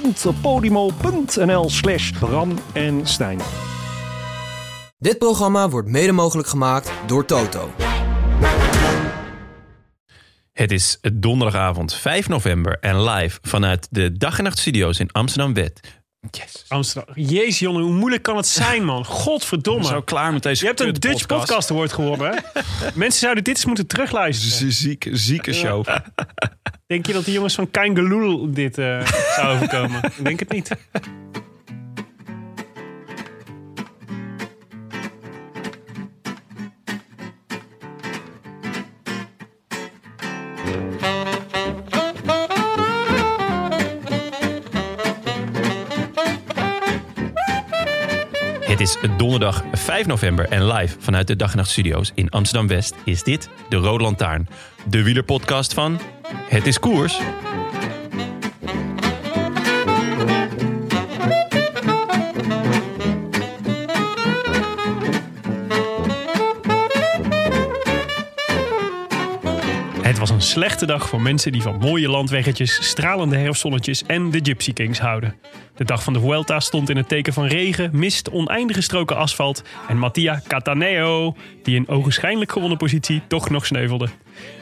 www.podimo.nl slash Bram en Stijn. Dit programma wordt mede mogelijk gemaakt door Toto. Het is donderdagavond 5 november en live vanuit de Dag en Nacht Studio's in Amsterdam-West. Yes. Amsterdam. Jezus, Jonne, hoe moeilijk kan het zijn, man? Godverdomme. Zo klaar met deze Je hebt een Dutch podcast award gewonnen, hè? Mensen zouden dit eens moeten terugluisteren. Zieke, zieke show. Denk je dat de jongens van Kein Geloel dit eh zou overkomen? Ik denk het niet. donderdag 5 november en live vanuit de Dag en Nacht Studio's in Amsterdam-West is dit de Rode Lantaarn. De wielerpodcast van Het is Koers. Slechte dag voor mensen die van mooie landweggetjes, stralende herfstzonnetjes en de Gypsy Kings houden. De dag van de Vuelta stond in het teken van regen, mist, oneindige stroken asfalt en Mattia Cataneo, die in ogenschijnlijk gewonnen positie toch nog sneuvelde.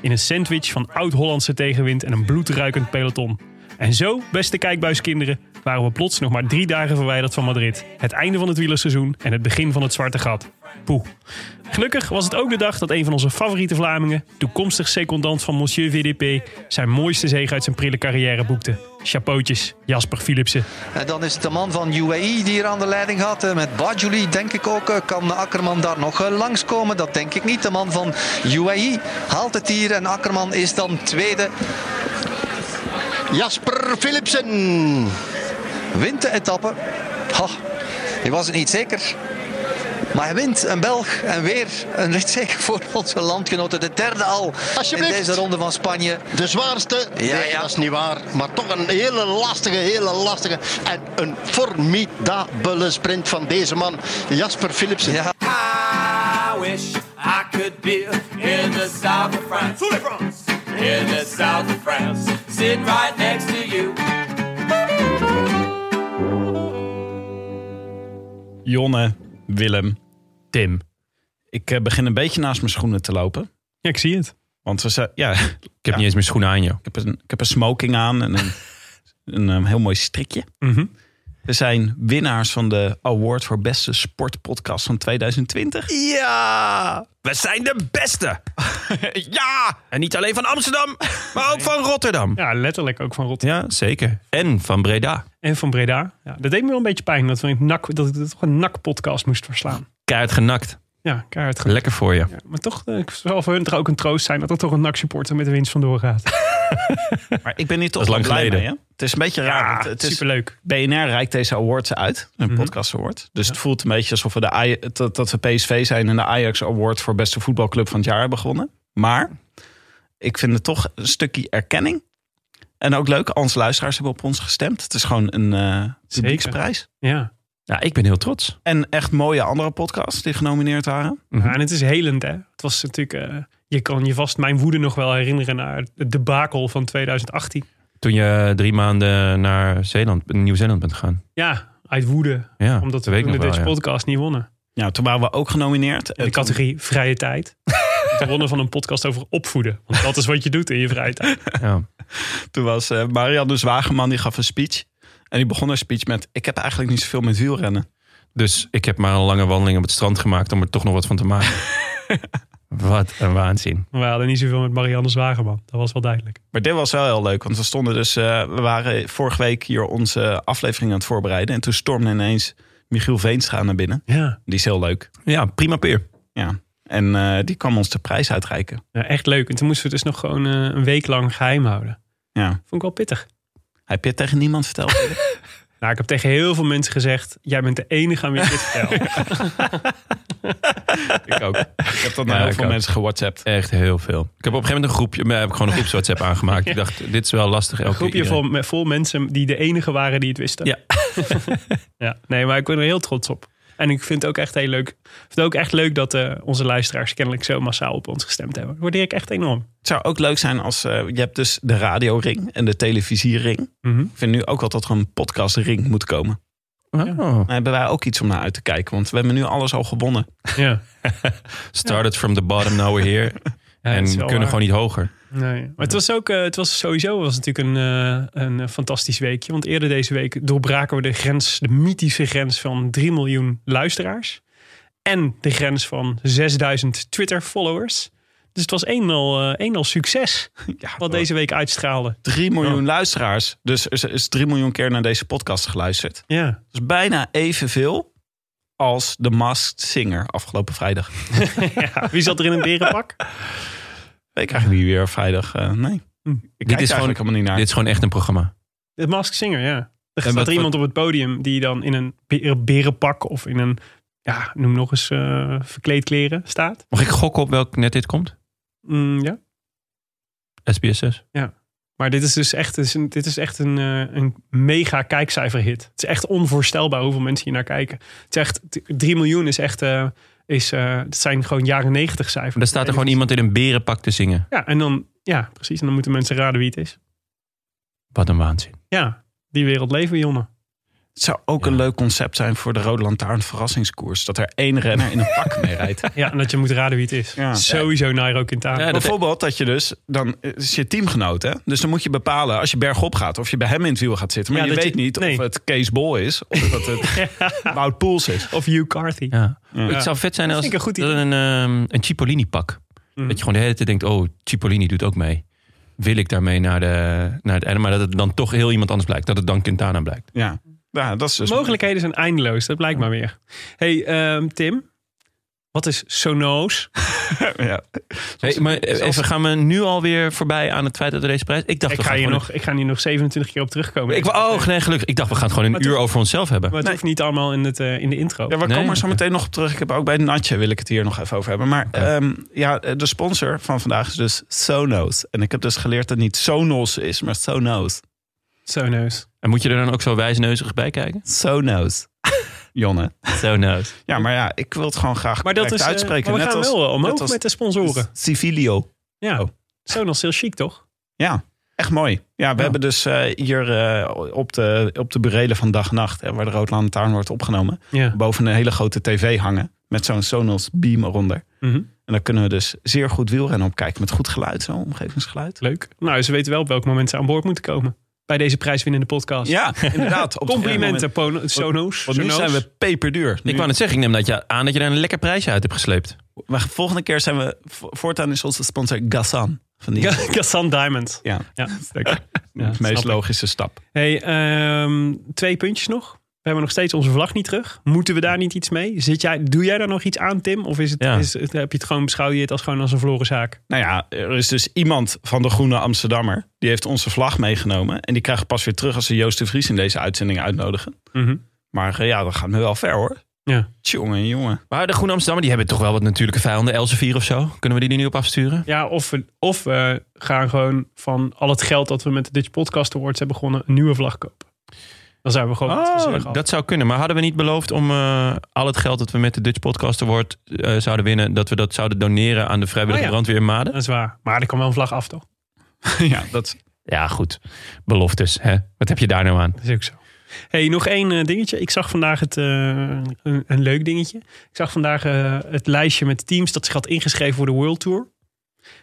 In een sandwich van oud-Hollandse tegenwind en een bloedruikend peloton. En zo, beste kijkbuiskinderen, waren we plots nog maar drie dagen verwijderd van Madrid. Het einde van het wielerseizoen en het begin van het zwarte gat. Poeh. Gelukkig was het ook de dag dat een van onze favoriete Vlamingen, toekomstig secondant van Monsieur VDP, zijn mooiste zege uit zijn prille carrière boekte. Chapeautjes, Jasper Philipsen. En dan is het de man van UAE die hier aan de leiding had. eh, Met Bajuli denk ik ook. eh, Kan Akkerman daar nog eh, langskomen? Dat denk ik niet. De man van UAE haalt het hier. En Akkerman is dan tweede. Jasper Philipsen. Wint de etappe. Ha, hij was het niet zeker. Maar hij wint een Belg en weer een rit zeker voor onze landgenoten. De derde al in deze ronde van Spanje. De zwaarste. Ja, nee, ja. dat is niet waar. Maar toch een hele lastige, hele lastige. En een formidabele sprint van deze man. Jasper Philipsen. Ja, I wish I could be in the south of France. In the south of France. Sitting right next to you. Jonne, Willem, Tim. Ik eh, begin een beetje naast mijn schoenen te lopen. Ja, ik zie het. Want we zijn, ja, ik Ik heb niet eens mijn schoenen aan, joh. heb een, ik heb een smoking aan en een, een, eh, heel mooi strikje. Mhm. We zijn winnaars van de award voor beste sportpodcast van 2020. Ja, we zijn de beste. ja, en niet alleen van Amsterdam, maar ook van Rotterdam. Ja, letterlijk ook van Rotterdam. Ja, zeker. En van Breda. En van Breda. Ja, dat deed me wel een beetje pijn dat, we een nak, dat ik toch een NAC-podcast moest verslaan. Keihard genakt. Ja, keihard. Lekker voor je. Ja, maar toch, eh, ik zal voor hun toch ook een troost zijn dat er toch een NAC-supporter met de winst vandoor gaat. Maar ik ben hier toch lang wel blij geleden. mee, hè? Het is een beetje raar. Ja, het is, superleuk. BNR reikt deze awards uit. Een Mhm. podcast award. Dus het voelt een beetje alsof we de dat, dat we PSV zijn en de Ajax Award voor beste voetbalclub van het jaar hebben gewonnen. Maar ik vind het toch een stukje erkenning. En ook leuk, onze luisteraars hebben op ons gestemd. Het is gewoon een eh publieksprijs. Ja. Ja, ik ben heel trots. En echt mooie andere podcasts die genomineerd waren. ja, en het is helend, hè. Het was natuurlijk... eh, je kan je vast mijn woede nog wel herinneren naar het debakel van 2018. Toen je drie maanden naar Zeeland, Nieuw-Zeeland bent gegaan. Ja, uit woede. Ja, Omdat dat we de Dutch ja. podcast niet wonnen. Ja, toen waren we ook genomineerd. In de toen- categorie vrije tijd. We wonnen van een podcast over opvoeden. Want dat is wat je doet in je vrije tijd. Ja. Toen was eh, Marianne Zwageman, die gaf een speech. En die begon haar speech met... Ik heb eigenlijk niet zoveel met wielrennen. Dus ik heb maar een lange wandeling op het strand gemaakt om er toch nog wat van te maken. wat een waanzin. We hadden niet zoveel met Marianne Zwageman. Dat was wel duidelijk. Maar dit was wel heel leuk, want we stonden dus... eh, we waren vorige week hier onze aflevering aan het voorbereiden. En toen stormde ineens Michiel Veenstra naar binnen. Ja, Die is heel leuk. Ja, prima peer. Ja. En eh, die kwam ons de prijs uitreiken. ja echt leuk. En toen moesten we dus nog gewoon eh, een week lang geheim houden. Ja. Vond ik wel pittig. Heb je het tegen niemand verteld? Nou, ik heb tegen heel veel mensen gezegd... jij bent de enige aan wie ik dit vertel. ik ook. Ik heb dat Ja, naar heel veel ook. mensen gewhatsappt. Echt heel veel. Ik heb op een gegeven moment een groepje, maar heb ik gewoon een groeps WhatsApp aangemaakt. Ik dacht, dit is wel lastig. Een Elke groepje iedereen. vol, met- vol mensen die de enige waren die het wisten. Ja. ja. Nee, maar ik ben er heel trots op. En ik vind het ook echt heel leuk. Ik vind het ook echt leuk dat eh, onze luisteraars kennelijk zo massaal op ons gestemd hebben. Dat waardeer ik echt enorm. Het zou ook leuk zijn als... eh, je hebt dus de radioring en de televisiering. Mhm. Ik vind nu ook wel dat er een podcastring moet komen. Oh. Dan hebben wij ook iets om naar uit te kijken. Want we hebben nu alles al gewonnen. Ja. Started from the bottom, now we're here. Ja, en we kunnen waar. gewoon niet hoger. Nee. Maar het was ook, eh, het was sowieso was natuurlijk een, eh, een eh, fantastisch weekje. Want eerder deze week doorbraken we de grens, de mythische grens van 3 miljoen luisteraars. En de grens van 6000 Twitter-followers. Dus het was eenmaal, eenmaal succes Ja, wat deze week uitstraalde. 3 miljoen luisteraars. Dus er is 3 miljoen keer naar deze podcast geluisterd. Ja. Dat is bijna evenveel als de Masked Singer afgelopen vrijdag. ja. Wie zat er in een berenpak? Ik eigenlijk niet weer vrijdag. eh, nee. Ik kijk Dit is, gewoon, helemaal niet naar. dit is gewoon echt een programma. De Mask Singer, ja. Er staat wat- er iemand op het podium die dan in een be- berenpak of in een, ja, noem nog eens, eh verkleedkleren staat. Mag ik gokken op welk net dit komt? Mm, ja. SBS 6. Maar dit is dus echt, dit is echt een, eh, een mega kijkcijferhit. Het is echt onvoorstelbaar hoeveel mensen hier naar kijken. Het is echt, 3 miljoen is echt, eh, is, eh, het zijn gewoon jaren 90 cijfers. Daar staat er gewoon iemand in een berenpak te zingen. Ja, en dan, ja, precies. En dan moeten mensen raden wie het is. Wat een waanzin. Ja, die wereld leven we, Jonne. Het zou ook een leuk concept zijn voor de Rode Lantaarn verrassingskoers. Dat er één renner in een pak mee rijdt. Ja, en dat je moet raden wie het is. Ja. Sowieso Nairo Quintana. Ja, Bijvoorbeeld dat je dus, dan is je teamgenoot hè. Dus dan moet je bepalen als je bergop gaat of je bij hem in het wiel gaat zitten. Maar Ja, je weet je- niet nee. of het Kees Bol is of dat het Wout Poels is. Of Hugh Carthy. Ja. Ja. Het zou vet zijn als goed een, ehm, een Cipollini pak. Mhm. Dat je gewoon de hele tijd denkt, oh, Cipollini doet ook mee. Wil ik daarmee naar, de, naar het einde? Maar dat het dan toch heel iemand anders blijkt. Dat het dan Quintana blijkt. Ja, ja dat is dus De mogelijkheden zijn eindeloos, dat blijkt maar weer. hey, ehm, Tim. Wat is Sono's? ja. Hey, maar even, gaan we nu alweer voorbij aan het feit dat er deze prijs... Ik dacht, Ik we ga, hier gewoon- nog, ik ga hier nog 27 keer op terugkomen. Ik, oh, nee, gelukkig. Ik dacht, we gaan het gewoon Maar een uur toch- over onszelf hebben. Maar het hoeft niet allemaal in, het, eh, in de intro. Ja, we Nee, komen er zo meteen nog op terug. Ik heb ook bij Natje wil ik het hier nog even over hebben. Maar ehm, ja, de sponsor van vandaag is dus Sonos. En ik heb dus geleerd dat het niet Sonos is, maar Sonos. Sono's. En moet je er dan ook zo wijsneuzig bij kijken? Sonos. Jonne. Sonos. Ja, maar ja, ik wil het gewoon graag Maar dat is. eh, uitspreken. maar we net gaan als, wel omhoog net als met de sponsoren. Civilio. Ja. Oh. Sonos is heel chic, toch? Ja, echt mooi. Ja, we hebben dus eh, hier eh, op, de, op de burelen van dag en nacht, hè, waar de Rood Lantaarn wordt opgenomen, Ja. boven een hele grote tv hangen met zo'n Sonos beam eronder. Mhm. En dan kunnen we dus zeer goed wielrennen op kijken met goed geluid, zo omgevingsgeluid. Leuk. Nou, ze weten wel op welk moment ze aan boord moeten komen. Bij deze prijswinnende podcast. Ja, inderdaad. Op Complimenten. Pono- Sono's. Want nu zijn we peperduur. Nu- Ik wou net zeggen, ik neem dat je aan dat je daar een lekker prijsje uit hebt gesleept. maar volgende keer zijn we, vo- voortaan is onze sponsor Gassan. Van die, Ga- Gassan Diamond. ja, Ja, de meest logische stap. Hey, ehm, twee puntjes nog. We hebben nog steeds onze vlag niet terug. Moeten we daar niet iets mee? Zit jij, doe jij daar nog iets aan, Tim? Of is het, Ja. is, het- heb je het gewoon, beschouw je het als gewoon als een verloren zaak? Nou ja, er is dus iemand van de Groene Amsterdammer. Die heeft onze vlag meegenomen. En die krijgt pas weer terug als ze Joost de Vries in deze uitzending uitnodigen. Mhm. Maar eh, ja, dat gaat me wel ver hoor. Ja. Tjonge, jongen. Maar de Groene Amsterdammer, die hebben toch wel wat natuurlijke vijanden. Elsevier of zo. Kunnen we die er nu op afsturen? Ja, of we, of we gaan gewoon van al het geld dat we met de Dutch Podcast Awards hebben gewonnen, een nieuwe vlag kopen. Dan zouden we gewoon Oh, dat zou kunnen. Maar hadden we niet beloofd om eh, al het geld dat we met de Dutch Podcast Award eh, zouden winnen, dat we dat zouden doneren aan de vrijwillige Oh ja. brandweer in Maden? Dat is waar. Maar er kan wel een vlag af, toch? ja, dat, Ja, goed. Beloftes, hè? Wat heb je daar nou aan? Dat is ook zo. Hey, nog één eh, dingetje. Ik zag vandaag het, eh, een, een leuk dingetje. Ik zag vandaag het lijstje met teams dat zich had ingeschreven voor de World Tour.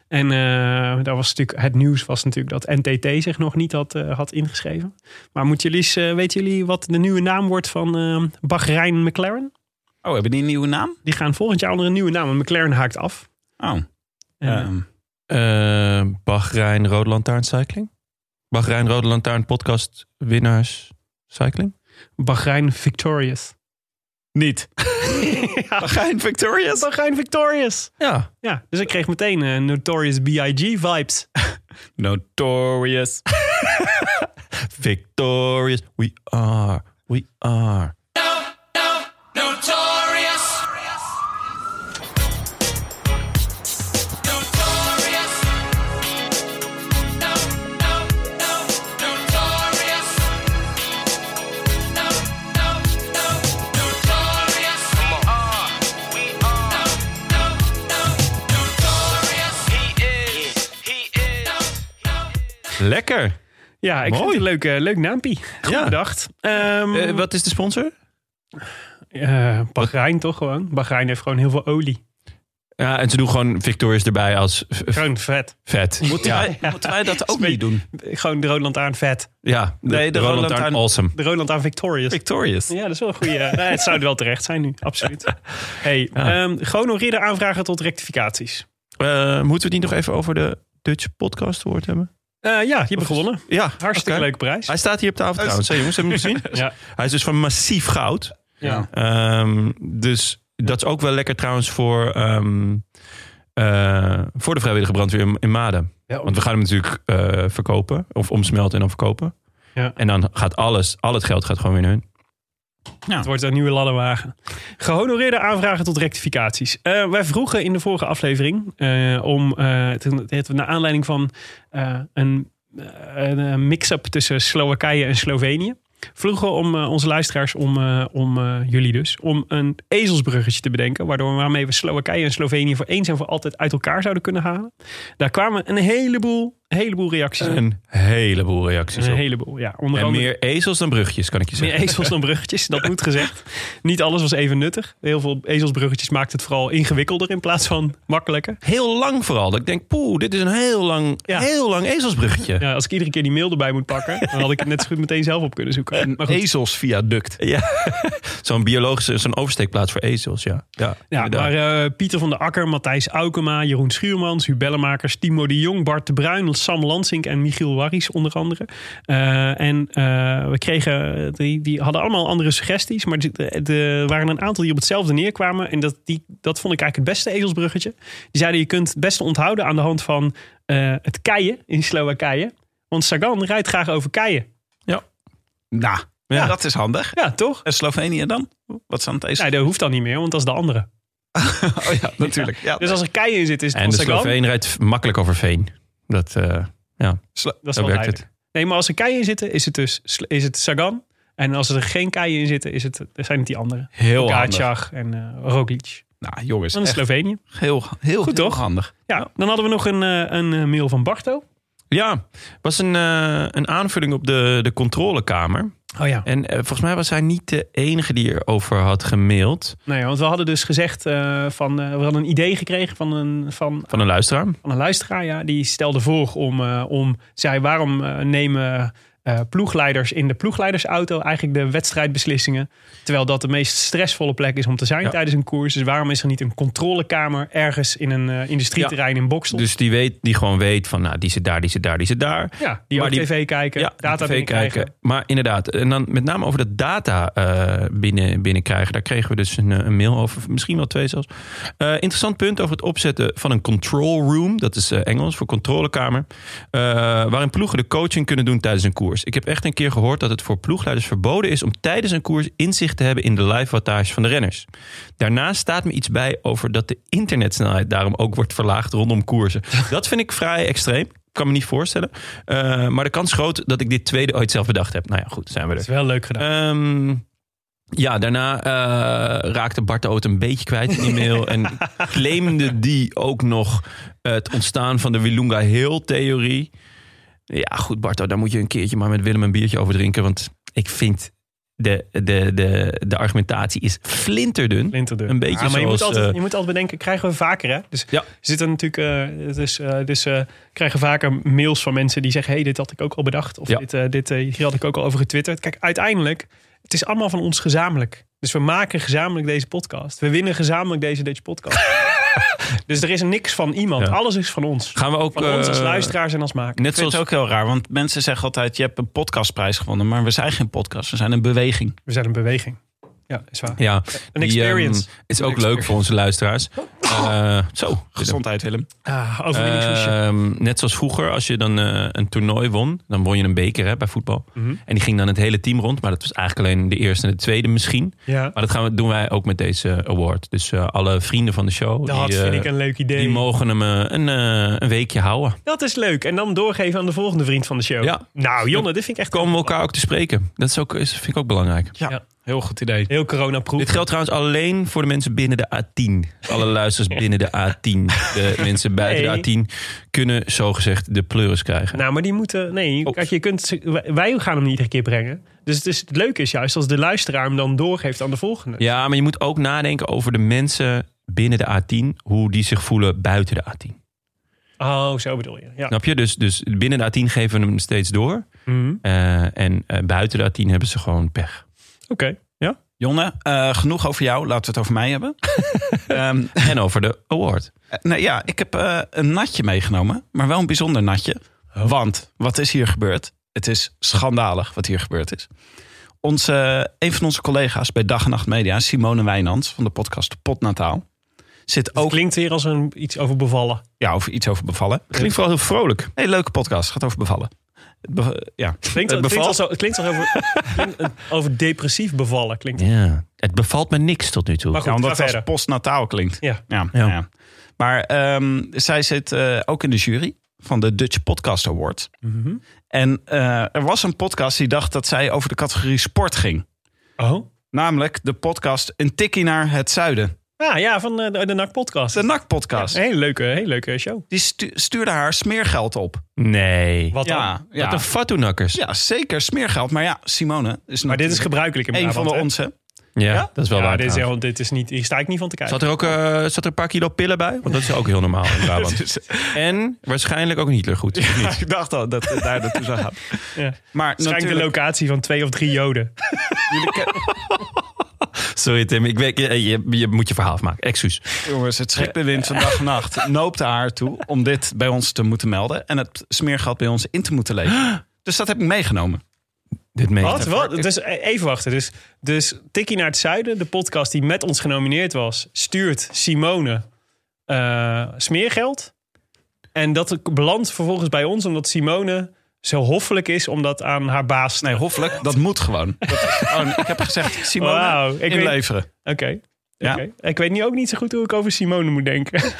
En eh, daar was natuurlijk, het nieuws was natuurlijk dat NTT zich nog niet had, eh, had ingeschreven. Maar moeten jullie eens, eh, weten jullie wat de nieuwe naam wordt van eh Bahrein McLaren? oh, hebben die een nieuwe naam? Die gaan volgend jaar onder een nieuwe naam. Want McLaren haakt af. Oh, En, ehm, Eh Bahrein Rode Lantaarn Cycling? Bahrein Rode Lantaarn Podcast Winnaars Cycling? Bahrein Victorious. Niet. Bahrein Victorious? Bahrein Victorious. Ja. Ja, dus ik kreeg meteen eh, Notorious B.I.G. vibes. Notorious. Victorious, we are, we are. Notorious. Ja, ik Mooi. vind het een leuk, eh, leuk naampie. Goed Ja. bedacht. Ehm Eh, wat is de sponsor? eh, Bahrein toch gewoon. Bahrein heeft gewoon heel veel olie. Ja, en ze doen gewoon Victorious erbij als Gewoon vet. vet. Moeten, ja, wij, moeten wij dat ook niet doen? Gewoon de Rode Lantaarn vet. ja, de, Nee, de Lantaarn Lantaarn- awesome. De Rode Lantaarn Victorious. Victorious. Ja, dat is wel een goede. nee, het zou wel terecht zijn nu, absoluut. Hey, ehm gehonoreerde aanvragen tot rectificaties. Eh, moeten we het niet nog even over de Dutch Podcast Award hebben? Eh, ja, je hebt gewonnen. Ja, Hartstikke leuke prijs. Hij staat hier op tafel trouwens. Hey, jongens, hebben jullie gezien? Ja. Hij is dus van massief goud. Ja. Ehm, dus dat is ook wel lekker trouwens voor, ehm, eh, voor de vrijwillige brandweer in, in Maden. Ja, Want we gaan hem natuurlijk eh, verkopen. Of omsmelten en dan verkopen. Ja. En dan gaat alles, al het geld gaat gewoon weer naar hun. Het wordt een nieuwe ladderwagen. Gehonoreerde aanvragen tot rectificaties. Eh, wij vroegen in de vorige aflevering eh, om, toen- het, naar aanleiding van een, een, mix-up tussen Slowakije en Slovenië. Vroegen om onze luisteraars, om, om jullie dus, om een ezelsbruggetje te bedenken. Waardoor waarmee we Slowakije en Slovenië voor eens en voor altijd uit elkaar zouden kunnen halen. Daar kwamen een heleboel, een heleboel reacties. Een heleboel reacties Een op. heleboel, ja. Onder En andere- meer ezels dan brugjes, kan ik je meer zeggen. ezels dan bruggetjes, dat moet gezegd. Niet alles was even nuttig. Heel veel ezelsbruggetjes maakt het vooral ingewikkelder in plaats van makkelijker. Heel lang vooral. Dat ik denk, poeh, dit is een heel lang, Ja. heel lang ezelsbruggetje. Ja, als ik iedere keer die mail erbij moet pakken, dan had ik het net zo goed meteen zelf op kunnen zoeken. Goed, Ezelsviaduct. Ja, zo'n biologische, zo'n oversteekplaats voor ezels, ja. Ja, ja, maar eh, Pieter van der Akker, Matthijs Aukema, Jeroen Schuurmans, Huub Bellemakers, Timo de Jong, Bart de Bruin, Sam Lansink en Michiel Warries onder andere. Eh, en eh, we kregen, die, die hadden allemaal andere suggesties, maar er waren een aantal die op hetzelfde neerkwamen. En dat, die, dat vond ik eigenlijk het beste ezelsbruggetje. Die zeiden, je kunt het beste onthouden aan de hand van eh, het keien in Slowakije. Want Sagan rijdt graag over keien. Nou, Ja. dat is handig. Ja, toch? En Slovenië dan? Wat is aan het ezel? Nee, dat hoeft dan niet meer, want dat is de andere. Oh ja, natuurlijk. Ja. Dus als er keien in zit, is het En de. Sloveen rijdt makkelijk over veen. Dat, eh, ja, Dat is wel werkt het. Nee, maar als er keien in zitten, is het dus is het Sagan. En als er geen keien in zitten, is het, zijn het die anderen. Heel en eh Roglic. Nou, jongens, echt Slovenië. heel, heel, Goed, heel toch? handig. Ja, dan hadden we nog een, eh, een mail van Barto. Ja, was een, een aanvulling op de, de controlekamer. Oh ja. En eh, volgens mij was hij niet de enige die erover had gemaild. Nee, want we hadden dus gezegd eh, van, eh, we hadden een idee gekregen van een, van, Van een luisteraar. van een luisteraar. Ja, die stelde voor om, om zei waarom nemen eh, ploegleiders in de ploegleidersauto eigenlijk de wedstrijdbeslissingen. Terwijl dat de meest stressvolle plek is om te zijn Ja. tijdens een koers. Dus waarom is er niet een controlekamer ergens in een eh, industrieterrein in Boksel? Dus die, weet, die gewoon weet van, nou, die zit daar, die zit daar, die zit daar. ja, die maar ook die- tv kijken, Ja, data tv binnenkrijgen. Maar inderdaad, en dan met name over de data eh, binnen, binnenkrijgen. Daar kregen we dus een, een mail over, misschien wel twee zelfs. Interessant punt over het opzetten van een control room. Dat is Engels voor controlekamer. waarin ploegen de coaching kunnen doen tijdens een koers. Ik heb echt een keer gehoord dat het voor ploegleiders verboden is... om tijdens een koers inzicht te hebben in de live wattage van de renners. Daarnaast staat me iets bij over dat de internetsnelheid daarom ook wordt verlaagd rondom koersen. Dat vind ik vrij extreem. Ik kan me niet voorstellen. Eh, maar de kans is groot dat ik dit tweede ooit zelf bedacht heb. Nou ja, goed, zijn we Dat er. is wel leuk gedaan. Ehm, ja, daarna eh, raakte Bart de Oot een beetje kwijt in die mail. en claimde die ook nog het ontstaan van de Wilunga Hill theorie. Ja, goed Barto, daar moet je een keertje maar met Willem een biertje over drinken. Want ik vind de, de, de, de argumentatie is flinterdun. Flinterdun. Een beetje Ja, maar je moet, zoals, altijd, eh, je moet altijd bedenken, krijgen we vaker hè? Dus Ja. zitten natuurlijk, dus, eh, dus eh, krijgen vaker mails van mensen die zeggen, hey, dit had ik ook al bedacht. Of Ja. dit, eh, dit eh, hier had ik ook al over getwitterd. Kijk, uiteindelijk, het is allemaal van ons gezamenlijk. Dus we maken gezamenlijk deze podcast. We winnen gezamenlijk deze Dutch podcast. dus er is niks van iemand. Ja. Alles is van ons. Gaan we ook... Van ons als eh, luisteraars en als makers. Net zoals het ook heel raar, want mensen zeggen altijd... je hebt een podcastprijs gewonnen, maar we zijn geen podcast. We zijn een beweging. We zijn een beweging. Ja, is waar. Ja, Een die, ehm, experience. is ook leuk voor onze luisteraars. Eh, zo, Gezondheid, Willem. Ah, overwinningshoesje. Ehm, net zoals vroeger, als je dan eh, een toernooi won, dan won je een beker hè, bij voetbal. Mhm. En die ging dan het hele team rond, maar dat was eigenlijk alleen de eerste en de tweede misschien. ja, Maar dat gaan we, doen wij ook met deze award. Dus eh, alle vrienden van de show, dat die, vind eh, ik een leuk idee. die mogen hem eh, een, eh, een weekje houden. Dat is leuk. En dan doorgeven aan de volgende vriend van de show. Ja. Nou, Jonne, dit vind ik echt Komen we elkaar ook te spreken. Dat is ook, is, vind ik ook belangrijk. Ja, Ja. Heel goed idee. heel coronaproof. Dit geldt trouwens alleen voor de mensen binnen de A10. Alle luisteraars binnen de A10. De mensen buiten de A10 kunnen zogezegd de pleuris krijgen. Nou, maar die moeten. Nee, kijk, je kunt, wij gaan hem niet iedere keer brengen. Dus het, is, het leuke is juist als de luisteraar hem dan doorgeeft aan de volgende. Ja, maar je moet ook nadenken over de mensen binnen de A10. Hoe die zich voelen buiten de A10. Oh, zo bedoel je. Ja. Snap je? Dus, dus binnen de A10 geven we hem steeds door. Mhm. Eh, en eh, buiten de A10 hebben ze gewoon pech. Oké. Ja. Jonne, eh, genoeg over jou. Laten we het over mij hebben. Ehm, En over de award. nou ja, ik heb eh, een natje meegenomen. Maar wel een bijzonder natje. Want, wat is hier gebeurd? Het is schandalig wat hier gebeurd is. Onze, een van onze collega's bij Dag en Nacht Media, Simone Wijnands van de podcast Potnataal, zit Het ook klinkt weer als een, iets over bevallen. ja, over iets over bevallen. Klinkt vooral heel vrolijk. Nee, leuke podcast. Gaat over bevallen. Ja. Klinkt, Het klinkt, bevalt- als, het klinkt over, klinkt over depressief bevallen. Klinkt. Ja, het bevalt me niks tot nu toe. Maar goed, ja, omdat het als postnataal klinkt. Ja. Ja, Ja. ja. Maar ehm, zij zit eh, ook in de jury van de Dutch Podcast Award. Mhm. En eh, er was een podcast die dacht dat zij over de categorie sport ging. Oh. Namelijk de podcast Een Tikkie naar het Zuiden. Ah ja, van eh, de, de NAC podcast. De NAC-podcast. Een hele leuke, hele leuke show. Die stu- stuurde haar smeergeld op. Nee. Wat dan? Ja, ja. Wat een fatsoenakkers. ja, zeker smeergeld. Maar ja, Simone is Maar dit is gebruikelijk in een van de onze. Ja, Ja? dat is wel ja, waar. dit is, heel- dit is niet, hier sta ik niet van te kijken. Zat er ook eh, zat er een paar kilo pillen bij? Want dat is ook heel normaal in Brabant. En waarschijnlijk ook een Hitlergoed. of niet? ik dacht al dat het daar naartoe zou gaan. Ja. Maar Waarschijnlijk de natuurlijk, locatie van twee of drie joden. jullie ken- Sorry Tim, ik weet, je, je, je moet je verhaal afmaken. Excuus. jongens, het schrikbewind van dag en nacht noopte haar toe om dit bij ons te moeten melden. En het smeergeld bij ons in te moeten leveren. Dus dat heb ik meegenomen. Dit. Wat? Wat? Dus eh, even wachten. Dus, dus Tikkie naar het Zuiden, de podcast die met ons genomineerd was, stuurt Simone eh, smeergeld. En dat belandt vervolgens bij ons, omdat Simone zo hoffelijk is om dat aan haar baas te Nee, hoffelijk, dat moet gewoon. Dat gewoon ik heb gezegd, Simone, Wauw, ik weet- inleveren. Oké. Ja. Oké. Ik weet nu ook niet zo goed hoe ik over Simone moet denken.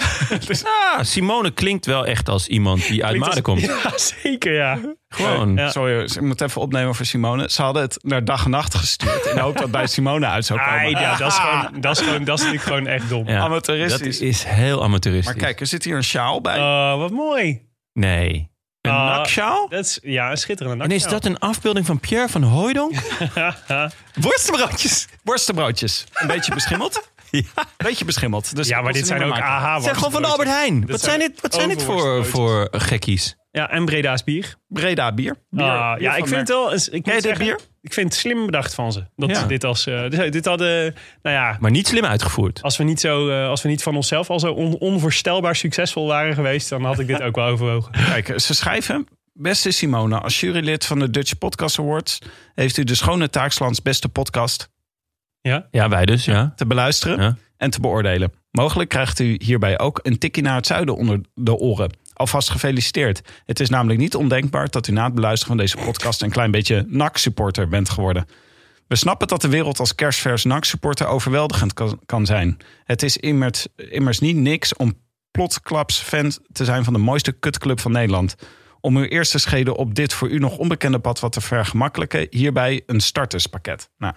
Ah, Simone klinkt wel echt als iemand die uit Maden komt. Ja, zeker ja. Gewoon. Ja. Sorry, ik moet even opnemen voor Simone. Ze hadden het naar dag en nacht gestuurd. In de hoop dat bij Simone uit zou komen. Ai, ja, dat is, gewoon, dat, is gewoon, dat is natuurlijk gewoon echt dom. Ja, Amateuristisch. Dat is heel amateuristisch. Maar kijk, er zit hier een sjaal bij. Oh, wat mooi. Nee. Een naksjaal? Dat is, ja, een schitterende En is naksjaal. dat een afbeelding van Pierre van Hooijdonk? Worstenbroodjes. Worstenbroodjes. Een beetje beschimmeld. Ja. Beetje beschimmeld. Dus Ja, maar dit zijn ook. AH Zeg gewoon van de Albert Heijn. Wat zijn dit, wat zijn dit voor, voor gekkies? Ja, en Breda's bier. Breda bier. bier Ah, bier ja, ik vind het wel... eens- Ik, je dit bier? Ik vind het slim bedacht van ze. Dat Ja. ze dit als... eh, dit, dit hadden... Nou ja, Maar niet slim uitgevoerd. als we niet, zo, eh, als we niet van onszelf al zo on- onvoorstelbaar succesvol waren geweest... dan had ik dit ook wel overwogen. Kijk, ze schrijven... Beste Simone, als jurylid van de Dutch Podcast Awards... heeft u de schone taakslands beste podcast Ja? Ja, wij dus, ja. te beluisteren Ja. en te beoordelen. Mogelijk krijgt u hierbij ook een tikje naar het zuiden onder de oren. Alvast gefeliciteerd. Het is namelijk niet ondenkbaar dat u na het beluisteren van deze podcast... een klein beetje NAC-supporter bent geworden. We snappen dat de wereld als kerstvers NAC-supporter overweldigend kan, zijn. Het is immers, immers niet niks om plotklaps fan te zijn van de mooiste kutclub van Nederland. Om uw eerste scheden op dit voor u nog onbekende pad wat te vergemakkelijken... hierbij een starterspakket. Nou,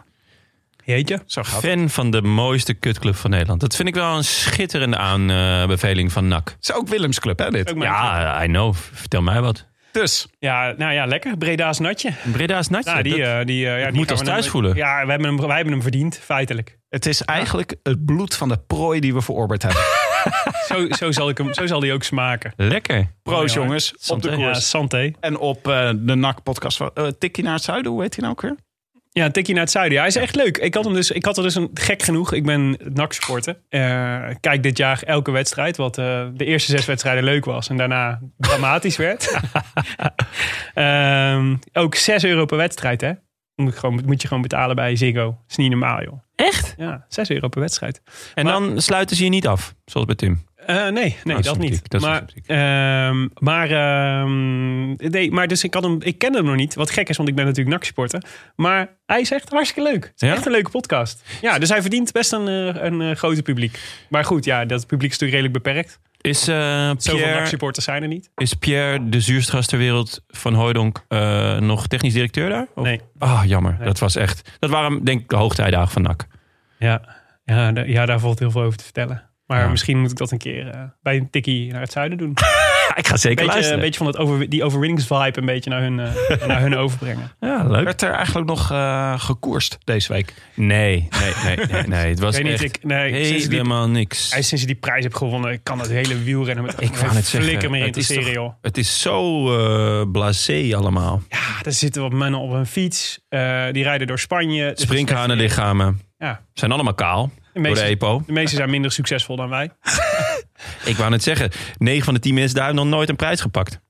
Jeetje. zo gaat het. Fan van de mooiste kutclub van Nederland. Dat vind ik wel een schitterende aanbeveling van NAC. Het is ook Willems club, hè, dit? Ja, I know. Vertel mij wat. Dus, Ja, nou ja, lekker. Breda's natje. Breda's natje. Nou, die, dat- eh, die, eh, ja, die moet als we thuis voelen. Ja, wij hebben, hem, wij hebben hem verdiend, feitelijk. Het is eigenlijk het bloed van de prooi die we verorberd hebben. Zo, zo, zal, ik hem, zo zal die ook smaken. Lekker. Proost hoor. jongens, op de Santé. Ja, koers. santé. En op eh, de NAC-podcast. Uh, Tikkie naar het zuiden, hoe heet hij nou ook weer? Ja, een tikje naar het zuiden. Ja, hij is echt leuk. Ik had, hem dus, ik had er dus een gek genoeg. Ik ben NAC-supporter. Eh, kijk dit jaar elke wedstrijd. Wat eh, de eerste zes wedstrijden leuk was. En daarna dramatisch werd. Ehm, ook 6 euro per wedstrijd, hè? Moet, gewoon, moet je gewoon betalen bij Ziggo. Dat is niet normaal, joh. Echt? Ja, 6 euro per wedstrijd. En Maar- dan sluiten ze je niet af, zoals bij Tim. Eh, nee, nee dat niet. dat maar, ehm, maar, ehm, nee, maar dus ik, had hem, ik kende hem nog niet. Wat gek is, want ik ben natuurlijk NAC-supporter. Maar hij is echt hartstikke leuk. Het is Ja? echt een leuke podcast. Ja, dus hij verdient best een, eh, een eh, grote publiek. Maar goed, ja, dat publiek is natuurlijk redelijk beperkt. Is, Zoveel NAC-supporters zijn er niet. is Pierre, de zuurste gast ter wereld van Hooydonk, eh, nog technisch directeur daar? Of- Nee. Ah, jammer. Nee. Dat was echt... Dat waren denk ik de hoogtijdagen van NAC. Ja, ja, ja, daar valt heel veel over te vertellen. Maar Ja. misschien moet ik dat een keer eh, bij een tikkie naar het zuiden doen. Ik ga zeker beetje, luisteren. een beetje van het over, die overwinningsvibe een beetje naar hun, eh, naar hun overbrengen. Ja, leuk. Werd er eigenlijk nog eh, gekoerst deze week? Nee, nee, nee, nee. nee. Het was Ik weet niet, echt ik, nee, sinds die, helemaal niks. hij, sinds hij die prijs heeft gewonnen, kan het hele wielrennen met Ik zeggen, flikker meer het is interesseren, joh. Het is zo eh blasé allemaal. Ja, er zitten wat mannen op een fiets. eh, die rijden door Spanje. Het echt- Sprinkhanenlichamen Ja, zijn allemaal kaal de door de meeste, EPO. de meeste zijn minder succesvol dan wij. Ik wou net zeggen, 9 van de 10 mensen daar hebben nog nooit een prijs gepakt.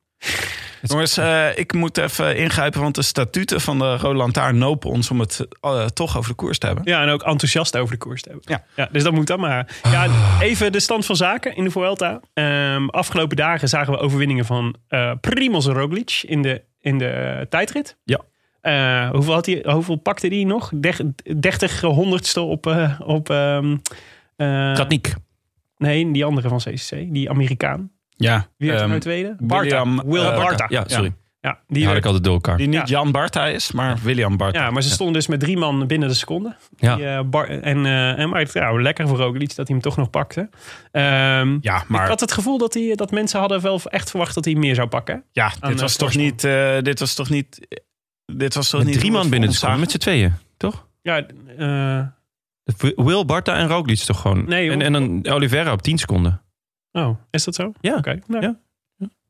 Jongens, eh, ik moet even ingrijpen, want de statuten van de Rode Lantaarn nopen ons om het eh, toch over de koers te hebben. Ja, en ook enthousiast over de koers te hebben. Ja. Ja, dus dat moet dan maar. Ja, even de stand van zaken in de Vuelta. Ehm, afgelopen dagen zagen we overwinningen van eh Primoz Roglic in de, in de tijdrit. Ja. Eh, hoeveel, had hij, hoeveel pakte hij nog? Deg- 30 honderdste op... eh op ehm, eh, Tratnik. nee, die andere van CCC. Die Amerikaan. Ja, Wie werd er ehm, nou tweede? William, Barta. Will eh, Barta. Ja, sorry. Ja, Die werd- ik altijd door elkaar. die niet Ja. Jan Barta is, maar William Barta. ja, maar ze stonden dus met drie man binnen de seconde. Ja. Die, Bar- en, eh, en maar ja, lekker voor Roglic dat hij hem toch nog pakte. Ehm, Ja, maar Ik had het gevoel dat, hij, dat mensen hadden wel echt verwacht dat hij meer zou pakken. ja, dit was toch niet... eh, dit was toch niet... Dit was toch Met niet drie man het binnen seconde, ons met z'n tweeën, toch? Ja, eh, Will, Barta en Roglic toch gewoon? Nee, en, en dan Oliveira op 10 seconden. oh, is dat zo? Ja. Oké. nou, Ja.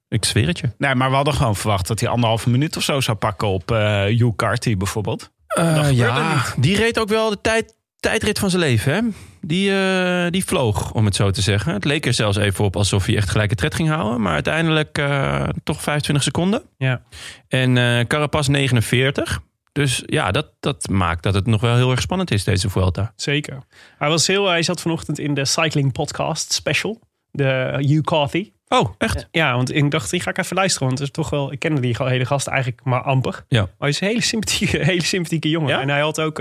Ik zweer het je. Nee, maar we hadden gewoon verwacht dat hij anderhalve minuut of zo zou pakken op eh Hugh Carty bijvoorbeeld. Eh, ja, die reed ook wel de tijd, tijdrit van zijn leven. Hè? Die, eh, die vloog, om het zo te zeggen. Het leek er zelfs even op alsof hij echt gelijke tred ging houden. Maar uiteindelijk eh, toch 25 seconden. Ja. En eh Carapaz 49. Dus ja, dat, dat maakt dat het nog wel heel erg spannend is, deze Vuelta. Zeker. Hij, was heel, hij zat vanochtend in de Cycling Podcast Special. De Hugh Carthy. Oh, echt? Ja, want ik dacht, die ga ik even luisteren. Want het is toch wel, ik kende die hele gast eigenlijk maar amper. Ja. Maar hij is een hele sympathieke, hele sympathieke jongen. Ja? En hij had ook,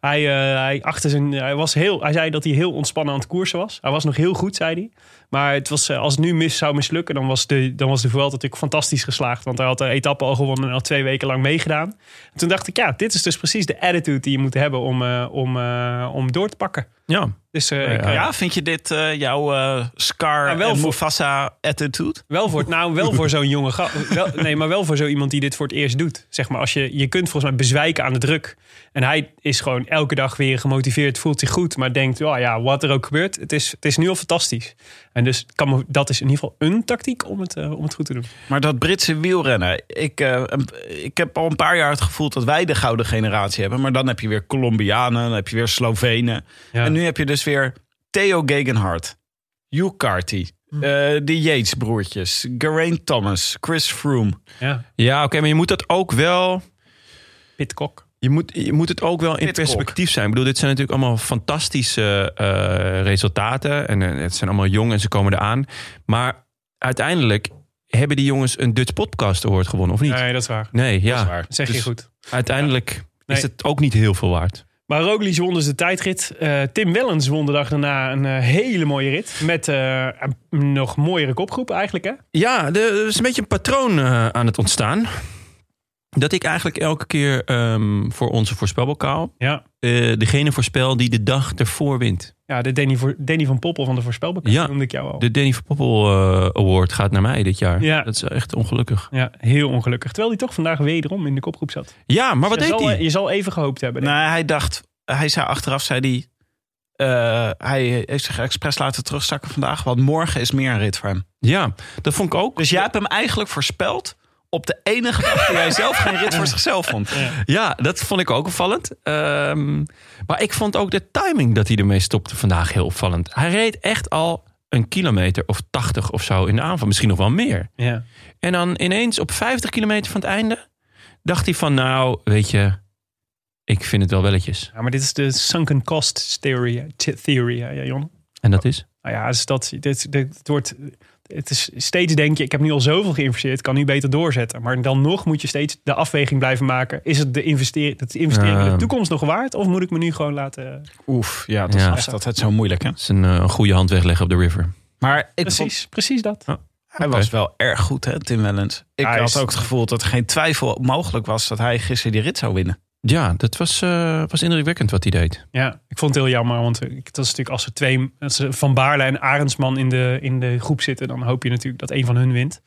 hij, eh, hij achter zijn, hij was heel, hij zei dat hij heel ontspannen aan het koersen was. Hij was nog heel goed, zei hij. Maar het was, eh, als het nu mis zou mislukken, dan was de, dan was de Vuelta natuurlijk fantastisch geslaagd. Want hij had de etappe al gewonnen en al twee weken lang meegedaan. En toen dacht ik, ja, dit is dus precies de attitude die je moet hebben om, eh, om, eh, om door te pakken. Ja. Dus Ja, ja. Ja, vind je dit jouw Scar Ja, wel en voor- Mufasa attitude? Wel voor, nou, wel voor zo'n jonge gast. Nee, maar wel voor zo iemand die dit voor het eerst doet. Zeg maar, als je, je kunt volgens mij bezwijken aan de druk. En hij is gewoon elke dag weer gemotiveerd, voelt zich goed, maar denkt, oh ja, wat er ook gebeurt, het is, het is nu al fantastisch. En dus kan me, dat is in ieder geval een tactiek om het, eh, om het goed te doen. Maar dat Britse wielrennen. Ik, eh, ik heb al een paar jaar het gevoel dat wij de gouden generatie hebben. Maar dan heb je weer Colombianen, dan heb je weer Slovenen. Ja. En nu heb je dus weer Theo Gegenhardt, Hugh Carty, Hm. eh, de Yates broertjes, Geraint Thomas, Chris Froome. Ja, Ja, oké, maar je moet dat ook wel... Pitcock. Je moet, je moet het ook wel in perspectief zijn. Ik bedoel, dit zijn natuurlijk allemaal fantastische eh, resultaten. En eh, het zijn allemaal jong en ze komen eraan. Maar uiteindelijk hebben die jongens een Dutch Podcast Award gewonnen, of niet? Nee, dat is waar. Nee, ja. Dat is waar. Dat zeg je Dus goed. Uiteindelijk Nee. is het ook niet heel veel waard. Maar Roglic won dus de tijdrit. Eh, Tim Wellens won de dag daarna een hele mooie rit. Met een nog mooiere kopgroep eigenlijk, hè? Ja, er is een beetje een patroon aan het ontstaan. Dat ik eigenlijk elke keer ehm, voor onze voorspelbokaal... Ja. eh, degene voorspel die de dag ervoor wint. Ja, de Danny, voor, Danny van Poppel van de voorspelbokaal Ja. noemde ik jou al. De Danny van Poppel eh, Award gaat naar mij dit jaar. Ja. Dat is echt ongelukkig. Ja, heel ongelukkig. Terwijl hij toch vandaag wederom in de kopgroep zat. Ja, maar wat je, deed hij? je zal even gehoopt hebben. Nou, hij dacht, hij zei achteraf, zei hij, eh, hij heeft zich expres laten terugzakken vandaag. Want morgen is meer een rit voor hem. Ja, dat vond ik ook. Dus jij hebt hem eigenlijk voorspeld op de enige dag die hij zelf geen rit voor zichzelf vond. Ja, dat vond ik ook opvallend. Ehm, maar ik vond ook de timing dat hij ermee stopte vandaag heel opvallend. Hij reed echt al een kilometer of 80 of zo in de aanval. Misschien nog wel meer. Ja. En dan ineens op 50 kilometer van het einde dacht hij van nou, weet je, ik vind het wel welletjes. Ja, maar dit is de sunken cost theory, theory hè, ja, Jon. En dat is? Nou ja, dus dat, dit, dit, het wordt... Het is steeds denk je, ik heb nu al zoveel geïnvesteerd, ik kan nu beter doorzetten. Maar dan nog moet je steeds de afweging blijven maken. Is het de investering, het investering in de toekomst nog waard? Of moet ik me nu gewoon laten... Oef, ja, dat Ja. is echt altijd zo moeilijk. Hè? Het is een, eh, een goede hand wegleggen op de river. Maar ik vond, Precies, precies dat. hij was wel erg goed, hè, Tim Wellens. Ik Hij had is- ook het gevoel dat er geen twijfel mogelijk was dat hij gisteren die rit zou winnen. Ja, dat was, eh, was indrukwekkend wat hij deed. Ja, ik vond het heel jammer. Want dat is natuurlijk als er twee als er Van Baarle en Arendsman in de, in de groep zitten, dan hoop je natuurlijk dat een van hun wint.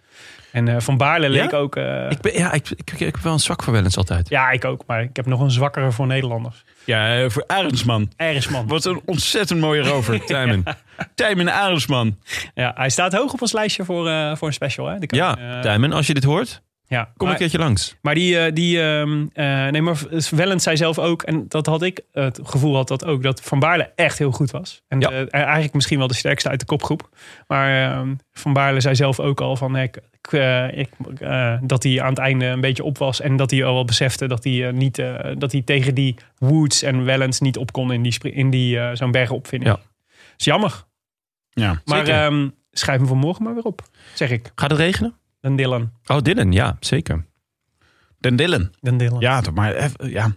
En eh, Van Baarle leek ook. eh, Ik, ben, ja, ik, ik, ik heb wel een zwak voor Wellens altijd. ja, ik ook. Maar ik heb nog een zwakkere voor Nederlanders. Ja, voor Arendsman. Arendsman. Wat een ontzettend mooie rover. Tijmen. Tijmen Arendsman. Ja, hij staat hoog op ons lijstje voor, eh, voor een special. Hè? De- Ja, eh, Tijmen, als je dit hoort, ja. kom maar, een keertje langs. Maar die, eh, die ehm, eh, nee, maar Wellens zei zelf ook, en dat had ik het gevoel had dat ook, dat Van Baarle echt heel goed was. En Ja. eh, eigenlijk misschien wel de sterkste uit de kopgroep. Maar ehm, Van Baarle zei zelf ook al van, ik, ik, ik, eh, dat hij aan het einde een beetje op was en dat hij al wel besefte dat hij, niet, eh, dat hij tegen die Woods en Wellens niet op kon in, die, in die, zo'n bergenopvinding. Ja. Is jammer. Ja. Maar Zeker. ehm, schrijf hem voor morgen maar weer op, zeg ik. Gaat het regenen? Dan Dylan. Oh, Dylan, ja, zeker. Den Dillen. Dan Dylan. Ja, toch, maar ja.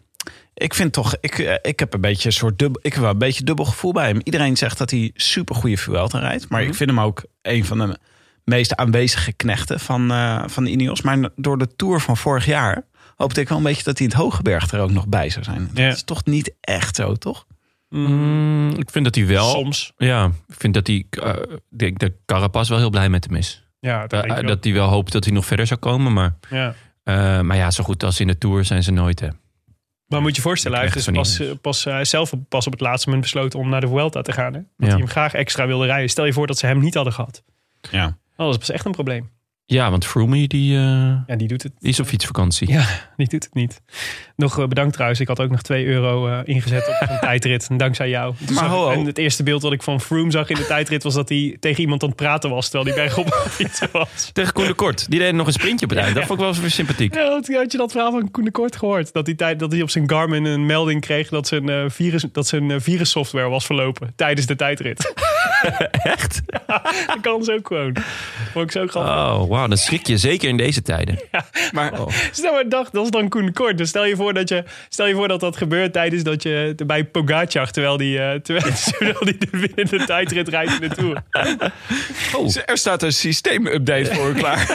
Ik vind toch, ik, eh, ik heb een beetje een soort dubbel, ik heb wel een beetje dubbel gevoel bij hem. Iedereen zegt dat hij super goede Vuelta rijdt, maar ik vind hem ook een van de meest aanwezige knechten van, eh, van de Ineos. Maar door de Tour van vorig jaar hoopte ik wel een beetje dat hij in het Hogeberg er ook nog bij zou zijn. Dat Ja. is toch niet echt zo, toch? Mm, ik vind dat hij wel... Soms. Ja, ik vind dat hij... eh, ik denk dat Carapaz wel heel blij met hem is. Ja, dat Eh, denk ik wel. dat hij wel hoopt dat hij nog verder zou komen. Maar, ja. eh, maar ja, zo goed als in de Tour zijn ze nooit. Hè. Maar moet je je voorstellen, hij heeft dus pas, pas, hij zelf pas op het laatste moment besloten om naar de Vuelta te gaan. Hè? Dat Ja. hij hem graag extra wilde rijden. Stel je voor dat ze hem niet hadden gehad. Ja. Oh, dat is echt een probleem. Ja, want Froome die, eh, Ja, die doet het. die is op fietsvakantie. Ja, die doet het niet. Nog eh, bedankt trouwens. Ik had ook nog 2 euro eh, ingezet op een tijdrit. En dankzij jou. Maar zag ho. En het eerste beeld wat ik van Froome zag in de tijdrit... was dat hij tegen iemand aan het praten was... terwijl hij bergop aan het fietsen was. Tegen Koen de Kort. Die deed nog een sprintje op het eind. Dat vond ik wel eens weer sympathiek. Ja, had, had je dat verhaal van Koen de Kort gehoord? Dat hij, tijd, dat hij op zijn Garmin een melding kreeg... dat zijn, eh, virus, dat zijn virussoftware was verlopen tijdens de tijdrit. Echt? Dat kan ze ook gewoon. Vond ik zo grappig. Oh, wauw. Dan schrik je zeker in deze tijden. Maar Stel maar, dacht, dat is dan Koen Kort. Dus stel je voor dat je, stel je voor dat dat gebeurt tijdens dat je bij Pogacar, terwijl die, eh, terwijl, terwijl die de winnende tijdrit rijdt in de Tour. er staat een systeemupdate voor klaar.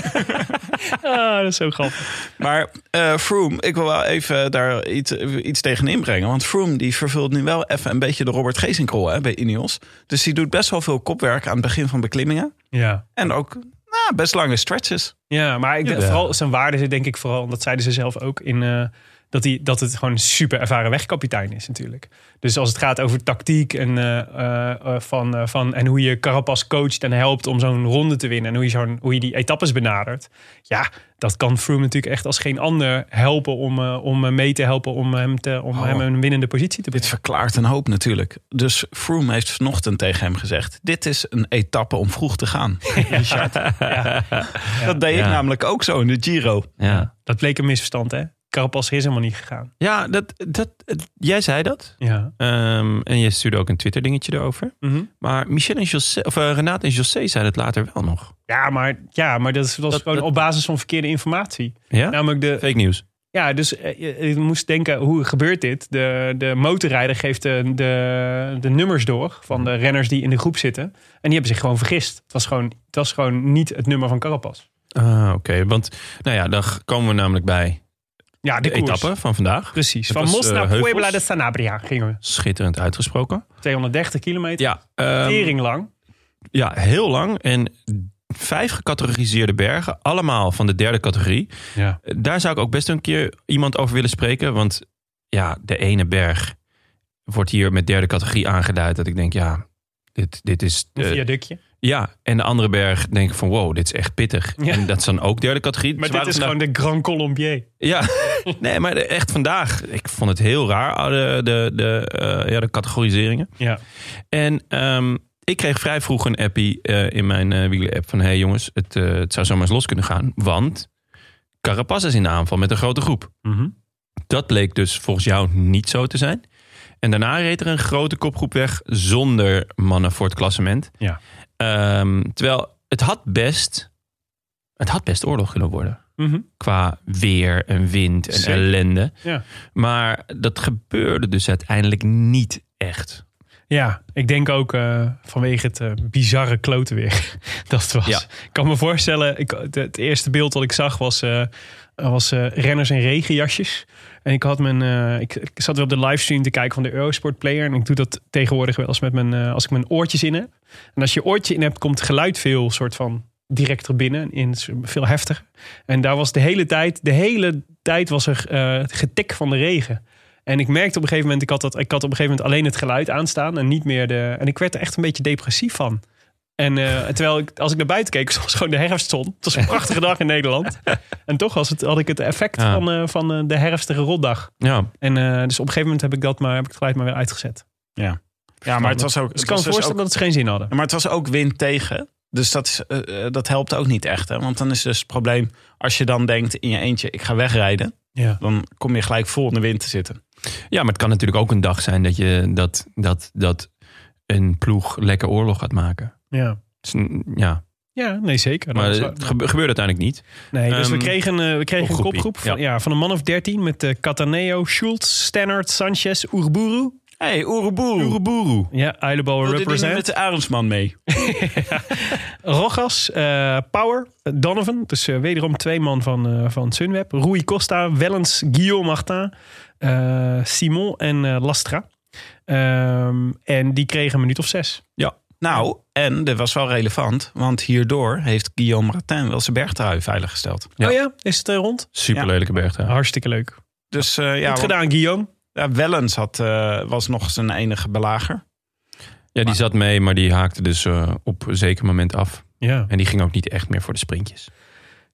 Ah, dat is zo grappig. Maar eh Froome, ik wil wel even daar iets, iets tegen inbrengen. Want Froome die vervult nu wel even een beetje de Robert Geesink-rol hè, bij Ineos. Dus die doet best wel veel kopwerk aan het begin van beklimmingen. Ja. En ook nou, best lange stretches. Ja, maar ik denk, vooral zijn waarde zit denk ik vooral, en dat zeiden ze zelf ook, in eh, dat, hij, dat het gewoon een super ervaren wegkapitein is natuurlijk. Dus als het gaat over tactiek en, eh, eh, eh, van, van, en hoe je Carapaz coacht en helpt om zo'n ronde te winnen en hoe je, zo'n, hoe je die etappes benadert. Ja, dat kan Froome natuurlijk echt als geen ander helpen om, eh, om mee te helpen om hem, te, om Oh. hem een winnende positie te Dit brengen. verklaart een hoop natuurlijk. Dus Froome heeft vanochtend tegen hem gezegd... dit is een etappe om vroeg te gaan. Richard. Dat deed ik Ja. namelijk ook zo in de Giro. Ja, Dat bleek een misverstand, hè? Carapaz is helemaal niet gegaan. ja dat, dat, jij zei dat. Ja. Ehm, en je stuurde ook een Twitter dingetje erover. Mhm. Maar Michel en José, of uh, Renate en José zeiden het later wel nog. Ja, maar, ja, maar dat was Dat- gewoon dat- op basis van verkeerde informatie. Ja? Namelijk de, Fake nieuws. Ja, dus eh, je, moest denken, hoe gebeurt dit? De, de motorrijder geeft de, de, de nummers door van de renners die in de groep zitten. En die hebben zich gewoon vergist. Het was gewoon, het was gewoon niet het nummer van Carapaz. Ah, oké. Want, nou ja, dan komen we namelijk bij Ja, de, de, etappe van vandaag. Precies. Van was, Mos eh, naar heuvels. Puebla de Sanabria gingen we. Schitterend uitgesproken. 230 kilometer. Ja, ehm, Tering lang. ja, heel lang. En vijf gecategoriseerde bergen. Allemaal van de derde categorie. Ja. Daar zou ik ook best een keer iemand over willen spreken. Want ja, de ene berg wordt hier met derde categorie aangeduid. Dat ik denk, ja, dit, dit is... Een eh, viaductje. Ja, en de andere berg denk ik van wow, dit is echt pittig. Ja. En dat is dan ook derde categorie. Maar Ze dit is vandaag- gewoon de Grand Colombier. Ja, nee, maar echt vandaag. Ik vond het heel raar, de, de, de, eh, ja, de categoriseringen. Ja. En ehm, ik kreeg vrij vroeg een appie eh, in mijn eh wielen-app van... hé hey jongens, het, het zou zomaar eens los kunnen gaan. Want Carapaz is in de aanval met een grote groep. Mhm. Dat bleek dus volgens jou niet zo te zijn. En daarna reed er een grote kopgroep weg zonder mannen voor het klassement. Ja. Ehm, terwijl het had best, het had best oorlog kunnen worden. Mhm. Qua weer en wind en Zeker. ellende. Ja. Maar dat gebeurde dus uiteindelijk niet echt. Ja, ik denk ook eh, vanwege het eh, bizarre kloten weer. dat het was. Ja. Ik kan me voorstellen, ik, het, het eerste beeld dat ik zag was, eh, was renners in regenjasjes. En ik, had mijn, eh, ik, zat weer op de livestream te kijken van de Eurosport Player. En ik doe dat tegenwoordig wel eens met mijn, eh, als ik mijn oortjes in heb. En als je oortje in hebt, komt geluid veel soort van directer binnen. In, veel heftiger. En daar was de hele tijd, de hele tijd was er het getik van de regen. En ik merkte op een gegeven moment, ik had, dat, ik had op een gegeven moment alleen het geluid aanstaan en niet meer de. En ik werd er echt een beetje depressief van. En eh, terwijl ik, als ik naar buiten keek, was gewoon de herfstzon. Het was een prachtige dag in Nederland. En toch was het, had ik het effect Ja. van, eh, van eh, de herfstige rotdag. Ja, En eh, dus op een gegeven moment heb ik dat maar, heb ik het geluid maar weer uitgezet. Ja, ja maar het was ook. Dus het ik kan me dus voorstellen ook- dat het geen zin hadden. Maar het was ook wind tegen. Dus dat, is, dat helpt ook niet echt. Hè? Want dan is dus het probleem, als je dan denkt in je eentje, ik ga wegrijden. Ja. Dan kom je gelijk vol in de wind te zitten. ja, maar het kan natuurlijk ook een dag zijn dat, je, dat, dat, dat een ploeg lekker oorlog gaat maken. Ja. Dus, ja, Ja, nee, zeker. maar het gebe- gebeurde uiteindelijk niet. Nee, dus we Ehm, kregen, eh, we kregen een kopgroep van, ja. ja. van een man of 13 met eh Cataneo, Schultz, Stannard, Sanchez, Urburu. hey, Oeroboer. Oeroboeroe. Ja, Eilebouw Wilde die niet represent. met de Arendsman mee? Rogas, eh, Power, Donovan. Dus wederom twee man van, van Sunweb. Rui Costa, Wellens, Guillaume Martin, Simon en Lastra. Ehm, en die kregen een minuut of zes. Nou, en dat was wel relevant. Want hierdoor heeft Guillaume Martin wel zijn bergtrui veiliggesteld. Ja. Oh ja, is het eh, rond? Super lelijke berg. daar. Hartstikke leuk. Dus eh, ja, Goed gedaan, Guillaume. ja, Wellens had, eh, was nog zijn enige belager. Ja, die zat mee, maar die haakte dus eh, op een zeker moment af. Ja. En die ging ook niet echt meer voor de sprintjes.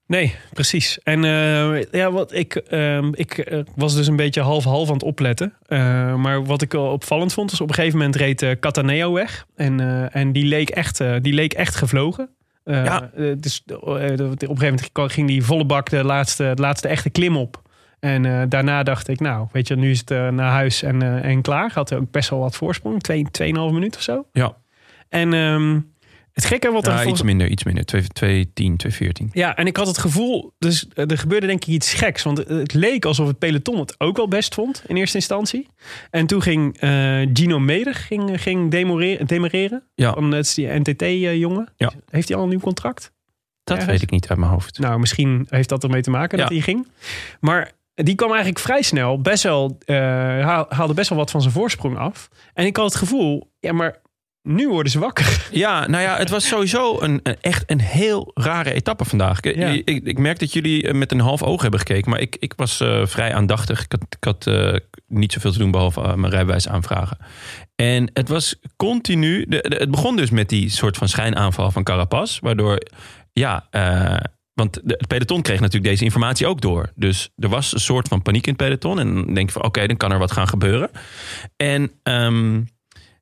Nee, precies. En eh, ja, wat ik, ehm, ik eh, was dus een beetje half-half aan het opletten. Eh, maar wat ik wel opvallend vond, is op een gegeven moment reed Cataneo weg. En, en die, leek echt, die leek echt gevlogen. Ja. dus op een gegeven moment ging die volle bak de laatste, de laatste echte klim op. En daarna dacht ik, nou, weet je, nu is het naar huis en, en klaar. Had ook best wel wat voorsprong, twee, 2,5 minuut of zo. Ja, En ehm, het gekke wat er ja volgens- iets minder, iets minder. 210, 214. ja, en ik had het gevoel, dus eh, er gebeurde denk ik iets geks. Want het- het leek alsof het peloton het ook wel best vond in eerste instantie. En toen ging eh, Gino Meder ging, ging demoreren, demareren. Ja. Van, het is die NTT-jongen. Ja. Heeft hij al een nieuw contract? Dat weet ik niet uit mijn hoofd. Nou, misschien heeft dat ermee te maken dat Ja. hij ging. Maar die kwam eigenlijk vrij snel, best wel, eh, haal- haalde best wel wat van zijn voorsprong af. En ik had het gevoel, ja, maar nu worden ze wakker. Ja, nou ja, het was sowieso een, een- echt een heel rare etappe vandaag. Ik, Ja. ik, ik merk dat jullie eh, met een half oog hebben gekeken, maar ik, ik was eh, vrij aandachtig. Ik had, ik had eh, niet zoveel te doen behalve eh, mijn rijbewijs aanvragen. En het was continu. De, de- het begon dus met die soort van schijnaanval van Carapaz, waardoor ja. want de, het peloton kreeg natuurlijk deze informatie ook door. Dus er was een soort van paniek in het peloton. En dan denk je van oké, dan kan er wat gaan gebeuren. En ehm,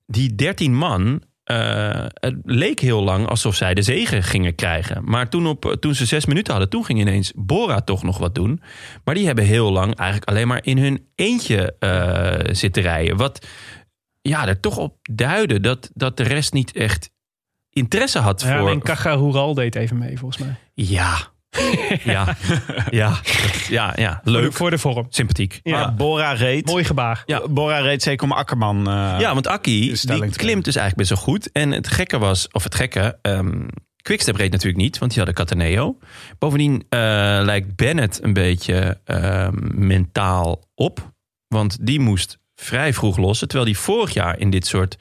die 13 man, eh, het leek heel lang alsof zij de zegen gingen krijgen. Maar toen, op, toen ze zes minuten hadden, toen ging ineens Bora toch nog wat doen. Maar die hebben heel lang eigenlijk alleen maar in hun eentje eh, zitten rijden. Wat ja, er toch op duidde dat, dat de rest niet echt interesse had Ja, voor... en Caja Rural deed even mee, volgens mij. Ja, ja, ja, ja, ja, leuk, voor de vorm. sympathiek. Ja. Maar Bora reed. Mooi gebaar. Ja. Bora reed zeker om Akkerman. eh, Ja, want Akki, die klimt dus eigenlijk best wel goed. En het gekke was, of het gekke, ehm Quickstep reed natuurlijk niet, want die hadden Cataneo. Bovendien eh, lijkt Bennett een beetje ehm, mentaal op. Want die moest vrij vroeg lossen. Terwijl die vorig jaar in dit soort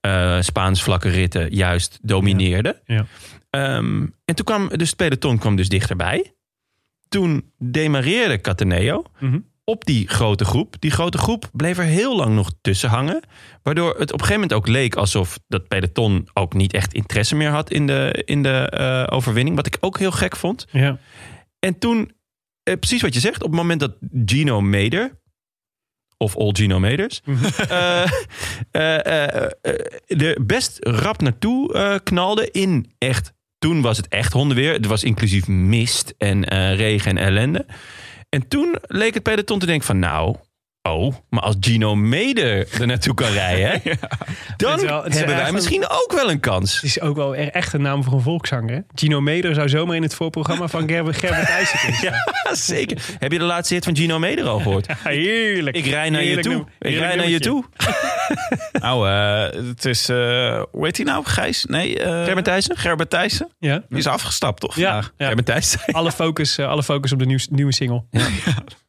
eh, Spaans vlakke ritten juist domineerde. Ja. Ehm, en toen kwam dus het peloton kwam dus dichterbij. Toen demareerde Cataneo Mhm. op die grote groep. Die grote groep bleef er heel lang nog tussen hangen. Waardoor het op een gegeven moment ook leek alsof dat peloton ook niet echt interesse meer had in de, in de eh, overwinning. Wat ik ook heel gek vond. Ja. En toen, eh, precies wat je zegt, op het moment dat Gino Meder. Of All Gino Meders. eh, eh, eh, er best rap naartoe eh, knalde in echt. Toen was het echt hondenweer. Het was inclusief mist en eh, regen en ellende. En toen leek het peloton te denken van nou... Oh, maar als Gino Meder er naartoe kan rijden... dan wel- hebben wij misschien ook wel een kans. Het is ook wel e- echt een naam voor een volkszanger. hè? Gino Meder zou zomaar in het voorprogramma van Gerber, kunnen staan. Ja, zeker. Heb je de laatste hit van Gino Meder al gehoord? Ja, heerlijk. Ik rij naar je toe. Ik rij naar je toe. Nou, eh, het is, eh, hoe heet hij nou? Gijs? Nee, eh Gerbert Thijssen? Gerbert Thijssen. Ja. Die is afgestapt, toch? Ja, ja. Gerbert Thijssen. Alle, focus, alle focus op de nieuw, nieuwe single.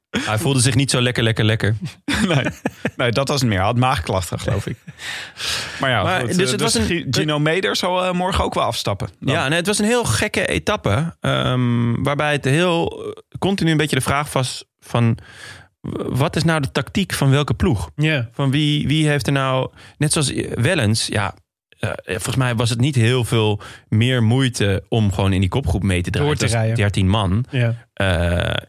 Hij voelde zich niet zo lekker, lekker, lekker. nee. nee, dat was het meer. Hij had maagklachten, geloof ik. Maar ja, Maar, goed, dus eh, het was een- Gino Meder zal eh, morgen ook wel afstappen. Dan. Ja, nee, het was een heel gekke etappe. ehm, waarbij het heel eh, continu een beetje de vraag was van... Wat is nou de tactiek van welke ploeg? Van wie, wie heeft er nou... Net zoals Wellens, ja... volgens mij was het niet heel veel meer moeite om gewoon in die kopgroep mee te draaien. Door te Het was rijden. 13 man. Ja.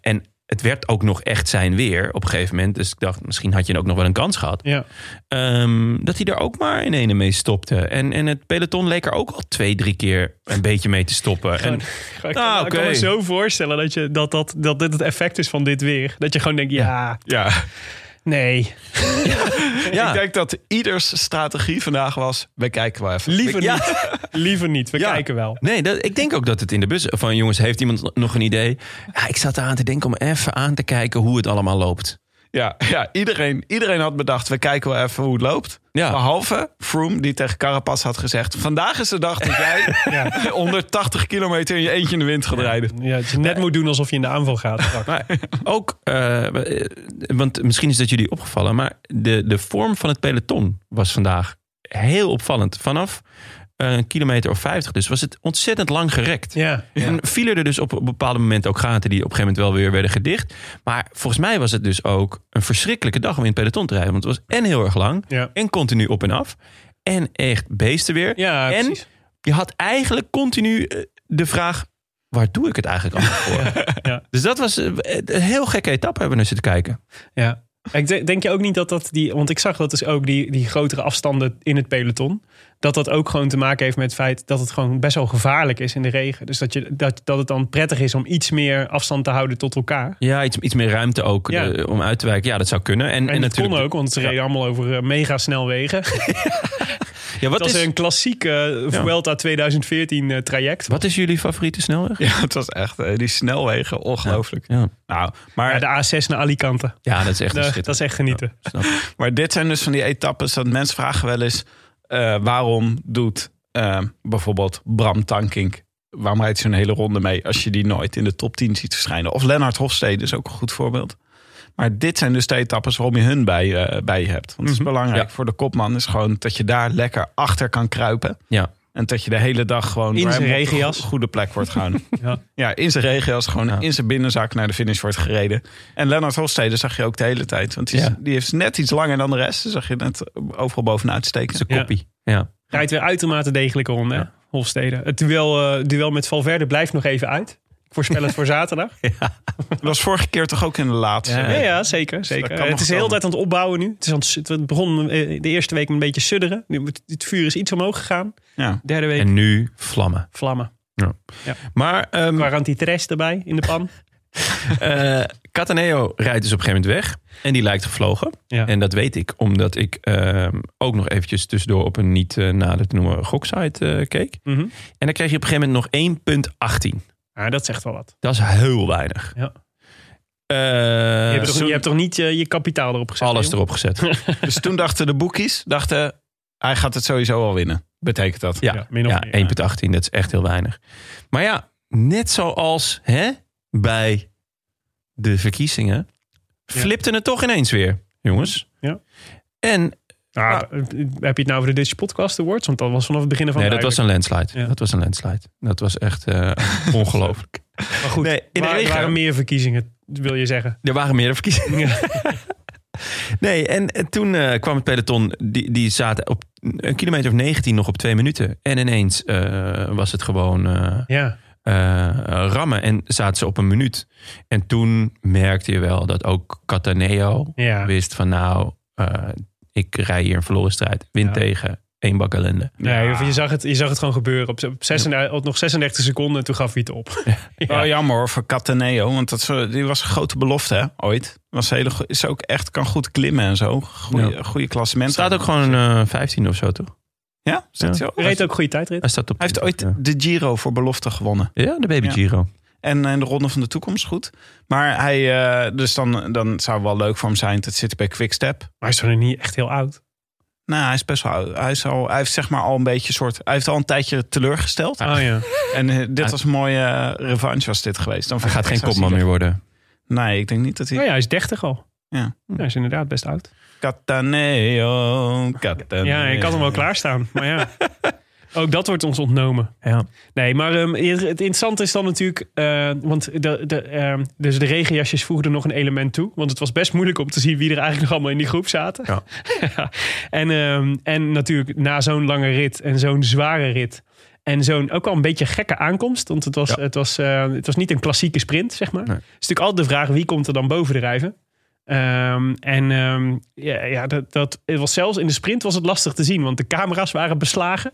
En het werd ook nog echt zijn weer op een gegeven moment. Dus ik dacht, misschien had je ook nog wel een kans gehad. Ja. Ehm, dat hij er ook maar in ene mee stopte. En, en het peloton leek er ook al twee, drie keer een beetje mee te stoppen. En, Ik kan, Ah, ik kan oké. me zo voorstellen dat, je, dat, dat, dat dit het effect is van dit weer. Dat je gewoon denkt, ja, Ja. nee. ja, Ik denk dat ieders strategie vandaag was, we kijken wel even. Liever Ja. Liever niet. We Ja. kijken wel. Nee, dat, ik denk ook dat het in de bus van jongens, heeft iemand nog een idee? Ja, ik zat eraan te denken om even aan te kijken hoe het allemaal loopt. Ja, ja iedereen, iedereen had bedacht, we kijken wel even hoe het loopt. Ja. Behalve Froome, die tegen Carapaz had gezegd... vandaag is de dag dat jij 180 kilometer in je eentje in de wind gaat rijden. Ja, dat je net moet doen alsof je in de aanval gaat. Maar ook, eh, want misschien is dat jullie opgevallen, maar de, de vorm van het peloton was vandaag heel opvallend. Vanaf een kilometer of 50 dus was het ontzettend lang gerekt. Ja. En vielen er dus op een bepaald moment ook gaten die op een gegeven moment wel weer werden gedicht. Maar volgens mij was het dus ook een verschrikkelijke dag om in het peloton te rijden. Want het was en heel erg lang Ja. en continu op en af. En echt beestenweer. Ja, en precies. je had eigenlijk continu eh, de vraag... waar doe ik het eigenlijk allemaal voor? ja. Dus dat was eh, een heel gekke etappe hebben we naar zitten kijken. Ja. Ik denk, denk je ook niet dat dat die. Want ik zag dat dus ook die, die grotere afstanden in het peloton. Dat dat ook gewoon te maken heeft met het feit dat het gewoon best wel gevaarlijk is in de regen. Dus dat, je, dat, dat het dan prettig is om iets meer afstand te houden tot elkaar. Ja, iets, iets meer ruimte ook Ja. de- om uit te wijken. Ja, dat zou kunnen. En, En, natuurlijk kon ook, want ze reden allemaal over eh, mega snelwegen. Ja, wat, dat is, een klassiek eh, Vuelta 2014 eh, traject. wat is jullie favoriete snelweg? Ja, het was echt, eh, die snelwegen, ongelooflijk. Ja, Nou, maar, Ja, de A6 naar Alicante. ja dat is echt schitterend. dat is echt genieten. Maar dit zijn dus van die etappes dat mensen vragen wel eens... eh, waarom doet eh, bijvoorbeeld Bram Tankink... waarom rijdt hij zo'n hele ronde mee als je die nooit in de top 10 ziet verschijnen? Of Lennart Hofstede is ook een goed voorbeeld. Maar dit zijn dus de etappes waarom je hun bij, eh, bij je hebt. Want het is belangrijk Ja. voor de kopman is gewoon dat je daar lekker achter kan kruipen. Ja. En dat je de hele dag gewoon In zijn regenjas. goede plek wordt gehouden. Ja. ja, in zijn regenjas, gewoon Ja. in zijn binnenzak naar de finish wordt gereden. En Lennart Hofstede zag je ook de hele tijd. Want die, is- Ja. die heeft net iets langer dan de rest. Dus zag je net overal bovenuit steken. Zijn Ja. koppie. Ja. Rijdt weer uitermate degelijke ronde. Hofstede. Het duel, eh, duel met Valverde blijft nog even uit. Ik voorspel het voor zaterdag. Dat was vorige keer toch ook in de laatste. Ja. Ja, ja zeker. zeker. kan Eh, het is de hele tijd aan het opbouwen nu. Het, is aan het, het begon eh, de eerste week met een beetje sudderen. Nu, het- het vuur is iets omhoog gegaan. Ja. Derde week En nu vlammen. vlammen. Maar ehm Quarantitres erbij in de pan. eh, Cataneo rijdt dus op een gegeven moment weg. En die lijkt gevlogen. Ja. En dat weet ik omdat ik ehm, ook nog eventjes tussendoor op een niet eh, nader te noemen goksite eh, keek. Mhm. En dan kreeg je op een gegeven moment nog 1,18. Ja, dat zegt wel wat. Dat is heel weinig. Ja. Eh, Je hebt, toch, zo- je hebt toch niet eh, je kapitaal erop gezet? alles erop gezet. Dus toen dachten de boekies, dachten, hij gaat het sowieso al winnen. Betekent dat? Ja, Ja, min of ja, meer, ja. 1,18. Dat is echt heel weinig. Maar ja, net zoals hè, bij de verkiezingen, flipte het toch ineens weer, jongens. Ja. En Ah, eh, Heb je het nou over de Dutch Podcast Awards? Want dat was vanaf het begin van nee, dat was een landslide. Ja. Dat was een landslide. Dat was echt eh, ongelooflijk. Maar goed, Nee, in waar- er waren meer verkiezingen, wil je zeggen. Er waren meerdere verkiezingen. Ja. Nee, en, en toen eh, kwam het peloton. Die, die zaten op een kilometer of 19 nog op twee minuten. En ineens eh, was het gewoon eh, ja. eh, rammen. En zaten ze op een minuut. En toen merkte je wel dat ook Cataneo Ja. wist van nou, eh, ik rij hier een verloren strijd. Win Ja. tegen. één bak ellende. Nee, of je, zag het, je zag het gewoon gebeuren. Op, op 36, op nog 36 seconden en toen gaf hij het op. Wel jammer hoor voor Cataneo, want dat, die was een grote belofte hè, ooit. Was hele, is ook echt, kan goed klimmen en zo. Goeie, Ja. goede klassement. Staat ook gewoon eh 15 of zo, toch? Ja, staat Ja. hij reed ook goede tijdrit. Hij staat op. Hij heeft ooit ja. de Giro voor belofte gewonnen. Ja, de Baby Ja. Giro. En in de Ronde van de Toekomst goed. Maar hij, eh, dus dan, dan zou het wel leuk voor hem zijn. Dat zit bij Quickstep. Maar hij is toch nog niet echt heel oud. Nou, hij is best wel oud. Hij, is al, hij heeft zeg maar al een beetje soort. Hij heeft al een tijdje teleurgesteld. Oh ja. En eh, dit was een mooie eh, revanche was dit geweest. Dan Hij gaat geen het kopman meer worden. Nee, ik denk niet dat hij. Oh ja, hij is 30 al. Ja. Ja, hij is inderdaad best oud. Cataneo, Cataneo. Ja, ik had hem wel klaarstaan. Maar ja, ook dat wordt ons ontnomen. Ja. Nee, maar um, het interessante is dan natuurlijk... eh, want de, de, ehm, dus de regenjasjes voegden nog een element toe. Want het was best moeilijk om te zien wie er eigenlijk nog allemaal in die groep zaten. Ja. en, ehm, en natuurlijk na zo'n lange rit en zo'n zware rit... En zo'n ook al een beetje gekke aankomst. Want het was, Ja. het was, eh, het was niet een klassieke sprint, zeg maar. Nee. Het is natuurlijk altijd de vraag wie komt er dan boven de Ehm, en ehm, ja, ja dat, dat het was zelfs in de sprint was het lastig te zien, want de camera's waren beslagen.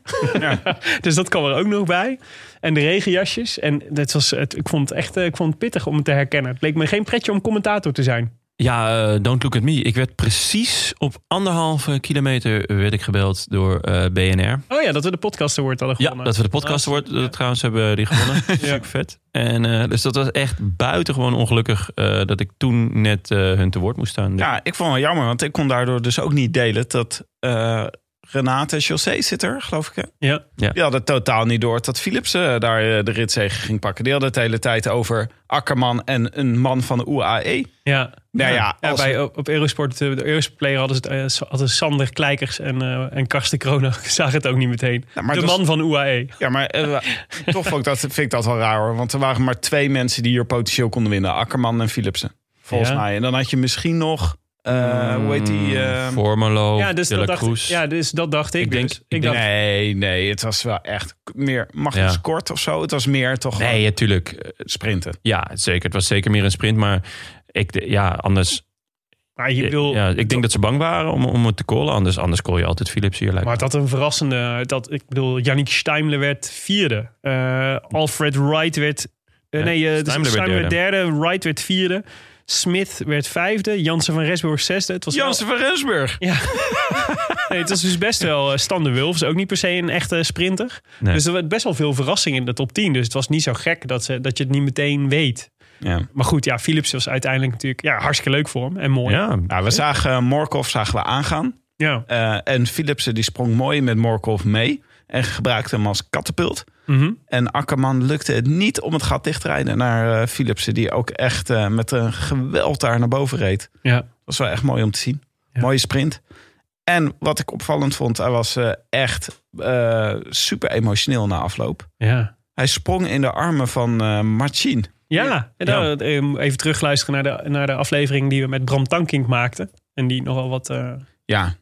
dus dat kwam er ook nog bij. En de regenjasjes. En dat was, het, ik vond het echt eh, ik vond het pittig om het te herkennen. Het leek me geen pretje om commentator te zijn. Ja, eh, don't look at me. Ik werd precies op anderhalve kilometer werd ik gebeld door eh, BNR. Oh ja, dat we de podcast award hadden Ja, gewonnen. dat we de podcast wordt eh, trouwens hebben die gewonnen. Super vet. En eh, dus dat was echt buitengewoon ongelukkig eh, dat ik toen net eh, hun te woord moest staan. Ja, ik vond het wel jammer, want ik kon daardoor dus ook niet delen dat eh, Renate José zit er, geloof ik. Hè? Ja. Ja. Die hadden totaal niet door dat Philips eh, daar eh, de ritzegen ging pakken. Die hadden het de hele tijd over Akkerman en een man van de UAE. Ja. Nou ja, Ja, als- bij, op Eurosport, eh, de Eurosport Player hadden ze het, hadden Sander Kleikers en, eh en Karsten Kronen zagen het ook niet meteen. De man van UAE. Ja, maar toch vond ik, dat, vind ik dat wel raar hoor. Want er waren maar twee mensen die hier potentieel konden winnen. Akkerman en Philipsen. Volgens Ja. mij. En dan had je misschien nog... eh, hoe heet die? eh, Formolo, ja, dus De dat dacht, Cruz. ja, dus dat dacht ik. Ik denk- dus. ik dacht, Nee, nee. Het was wel echt meer... Magnus Ja. Kort of zo. Het was meer toch Nee, natuurlijk. sprinten. Ja, zeker. Het was zeker meer een sprint. Maar ik, ja, anders. maar je wil, ja, ik denk dat ze bang waren om, om het te callen. Anders, anders call je altijd Philips hier. lijkt Maar dat een verrassende. Dat, ik bedoel, Yannick Steimle werd vierde. Eh, Alfred Wright werd. eh, nee, eh, dus Steimle werd werd derde. Wright werd vierde. Smith werd vijfde. Jansen van Resburg zesde. Het was wel- Jansen van Rensburg. Ja. nee, het was dus best wel uh, Stan de Wulfs. Ook niet per se een echte sprinter. Nee. Dus er werd best wel veel verrassing in de top 10. Dus het was niet zo gek dat, ze, dat je het niet meteen weet. Ja. Maar goed, ja, Philips was uiteindelijk natuurlijk ja, hartstikke leuk voor hem. En mooi. ja, Nou, we zagen eh, Morkov zagen we aangaan. Ja. Eh, en Philipsen die sprong mooi met Morkov mee. En gebruikte hem als katapult. Mhm. En Akkerman lukte het niet om het gat dicht te rijden naar eh, Philipsen. Die ook echt eh, met een geweld daar naar boven reed. ja. Dat was wel echt mooi om te zien. Ja. Mooie sprint. En wat ik opvallend vond, hij was eh, echt eh, super emotioneel na afloop. Ja. Hij sprong in de armen van eh Marcin. Ja, en dan, even terugluisteren naar de, naar de aflevering die we met Bram Tankink maakten. En die nogal wat... eh, Ja,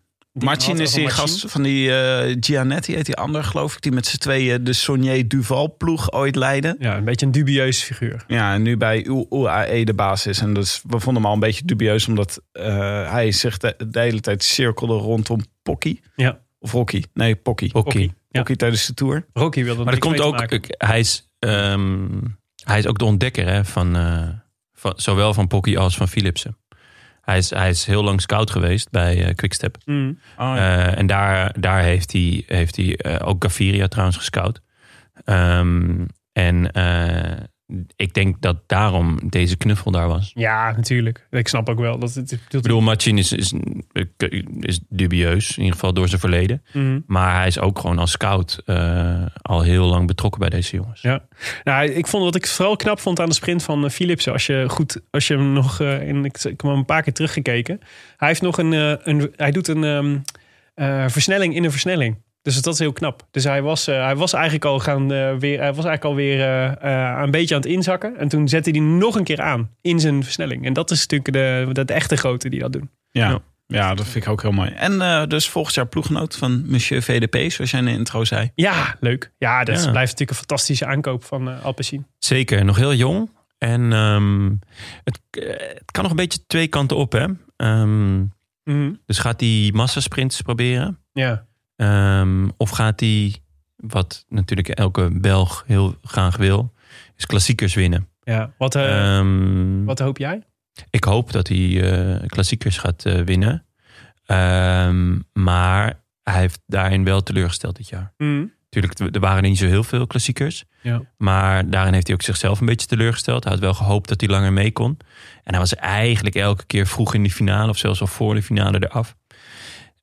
had is die gast van die eh Gianetti, heet die ander geloof ik. Die met z'n tweeën de Sonier Duval ploeg ooit leidde. Ja, een beetje een dubieus figuur. Ja, en nu bij UAE de basis. En dus we vonden hem al een beetje dubieus, omdat eh, hij zich de, de hele tijd cirkelde rondom Pocky. Ja. Of Rocky. Nee, Pocky. Oké. Ja. Pocky tijdens de Tour. Rocky wilde Maar dat komt ook. ik- Hij is, ehm, hij is ook de ontdekker hè, van, eh, van zowel van Pocky als van Philipsen. Hij is, hij is heel lang scout geweest bij eh, Quickstep. Mm. Eh, en daar, daar heeft hij, heeft hij eh, ook Gaviria trouwens gescout. Ehm, en ik denk dat daarom deze knuffel daar was. Ja, natuurlijk. Ik snap ook wel dat het... Ik bedoel, Machin is, is, is dubieus, in ieder geval door zijn verleden. Mhm. Maar hij is ook gewoon als scout eh, al heel lang betrokken bij deze jongens. Ja. Nou, ik vond wat ik vooral knap vond aan de sprint van eh, Philipsen. Als je goed, als je hem nog eh, in, ik, ik heb hem een paar keer teruggekeken. Hij heeft nog een, een hij doet een ehm, eh, versnelling in een versnelling. Dus dat is heel knap. Dus hij was, eh, hij was eigenlijk al gaan eh, weer, hij was eigenlijk alweer eh eh, een beetje aan het inzakken. En toen zette hij nog een keer aan in zijn versnelling. En dat is natuurlijk de, de, de echte grote die dat doen. Ja. ja, dat vind ik ook heel mooi. En eh, dus volgend jaar ploeggenoot van Monsieur VDP, zoals jij in de intro zei. Ja, leuk. Ja, dat Ja. blijft natuurlijk een fantastische aankoop van uh, Alpecin. Zeker, nog heel jong. En ehm, het, eh, het kan nog een beetje twee kanten op. Hè? Ehm, Mhm. dus gaat hij massasprints proberen. Ja. Ehm, of gaat hij, wat natuurlijk elke Belg heel graag wil, is klassiekers winnen. Ja. Wat, eh, Ehm, wat hoop jij? Ik hoop dat hij eh, klassiekers gaat eh, winnen. Ehm, maar hij heeft daarin wel teleurgesteld dit jaar. Mhm. Natuurlijk, er waren niet zo heel veel klassiekers. Ja. Maar daarin heeft hij ook zichzelf een beetje teleurgesteld. Hij had wel gehoopt dat hij langer mee kon. En hij was eigenlijk elke keer vroeg in de finale... of zelfs al voor de finale eraf.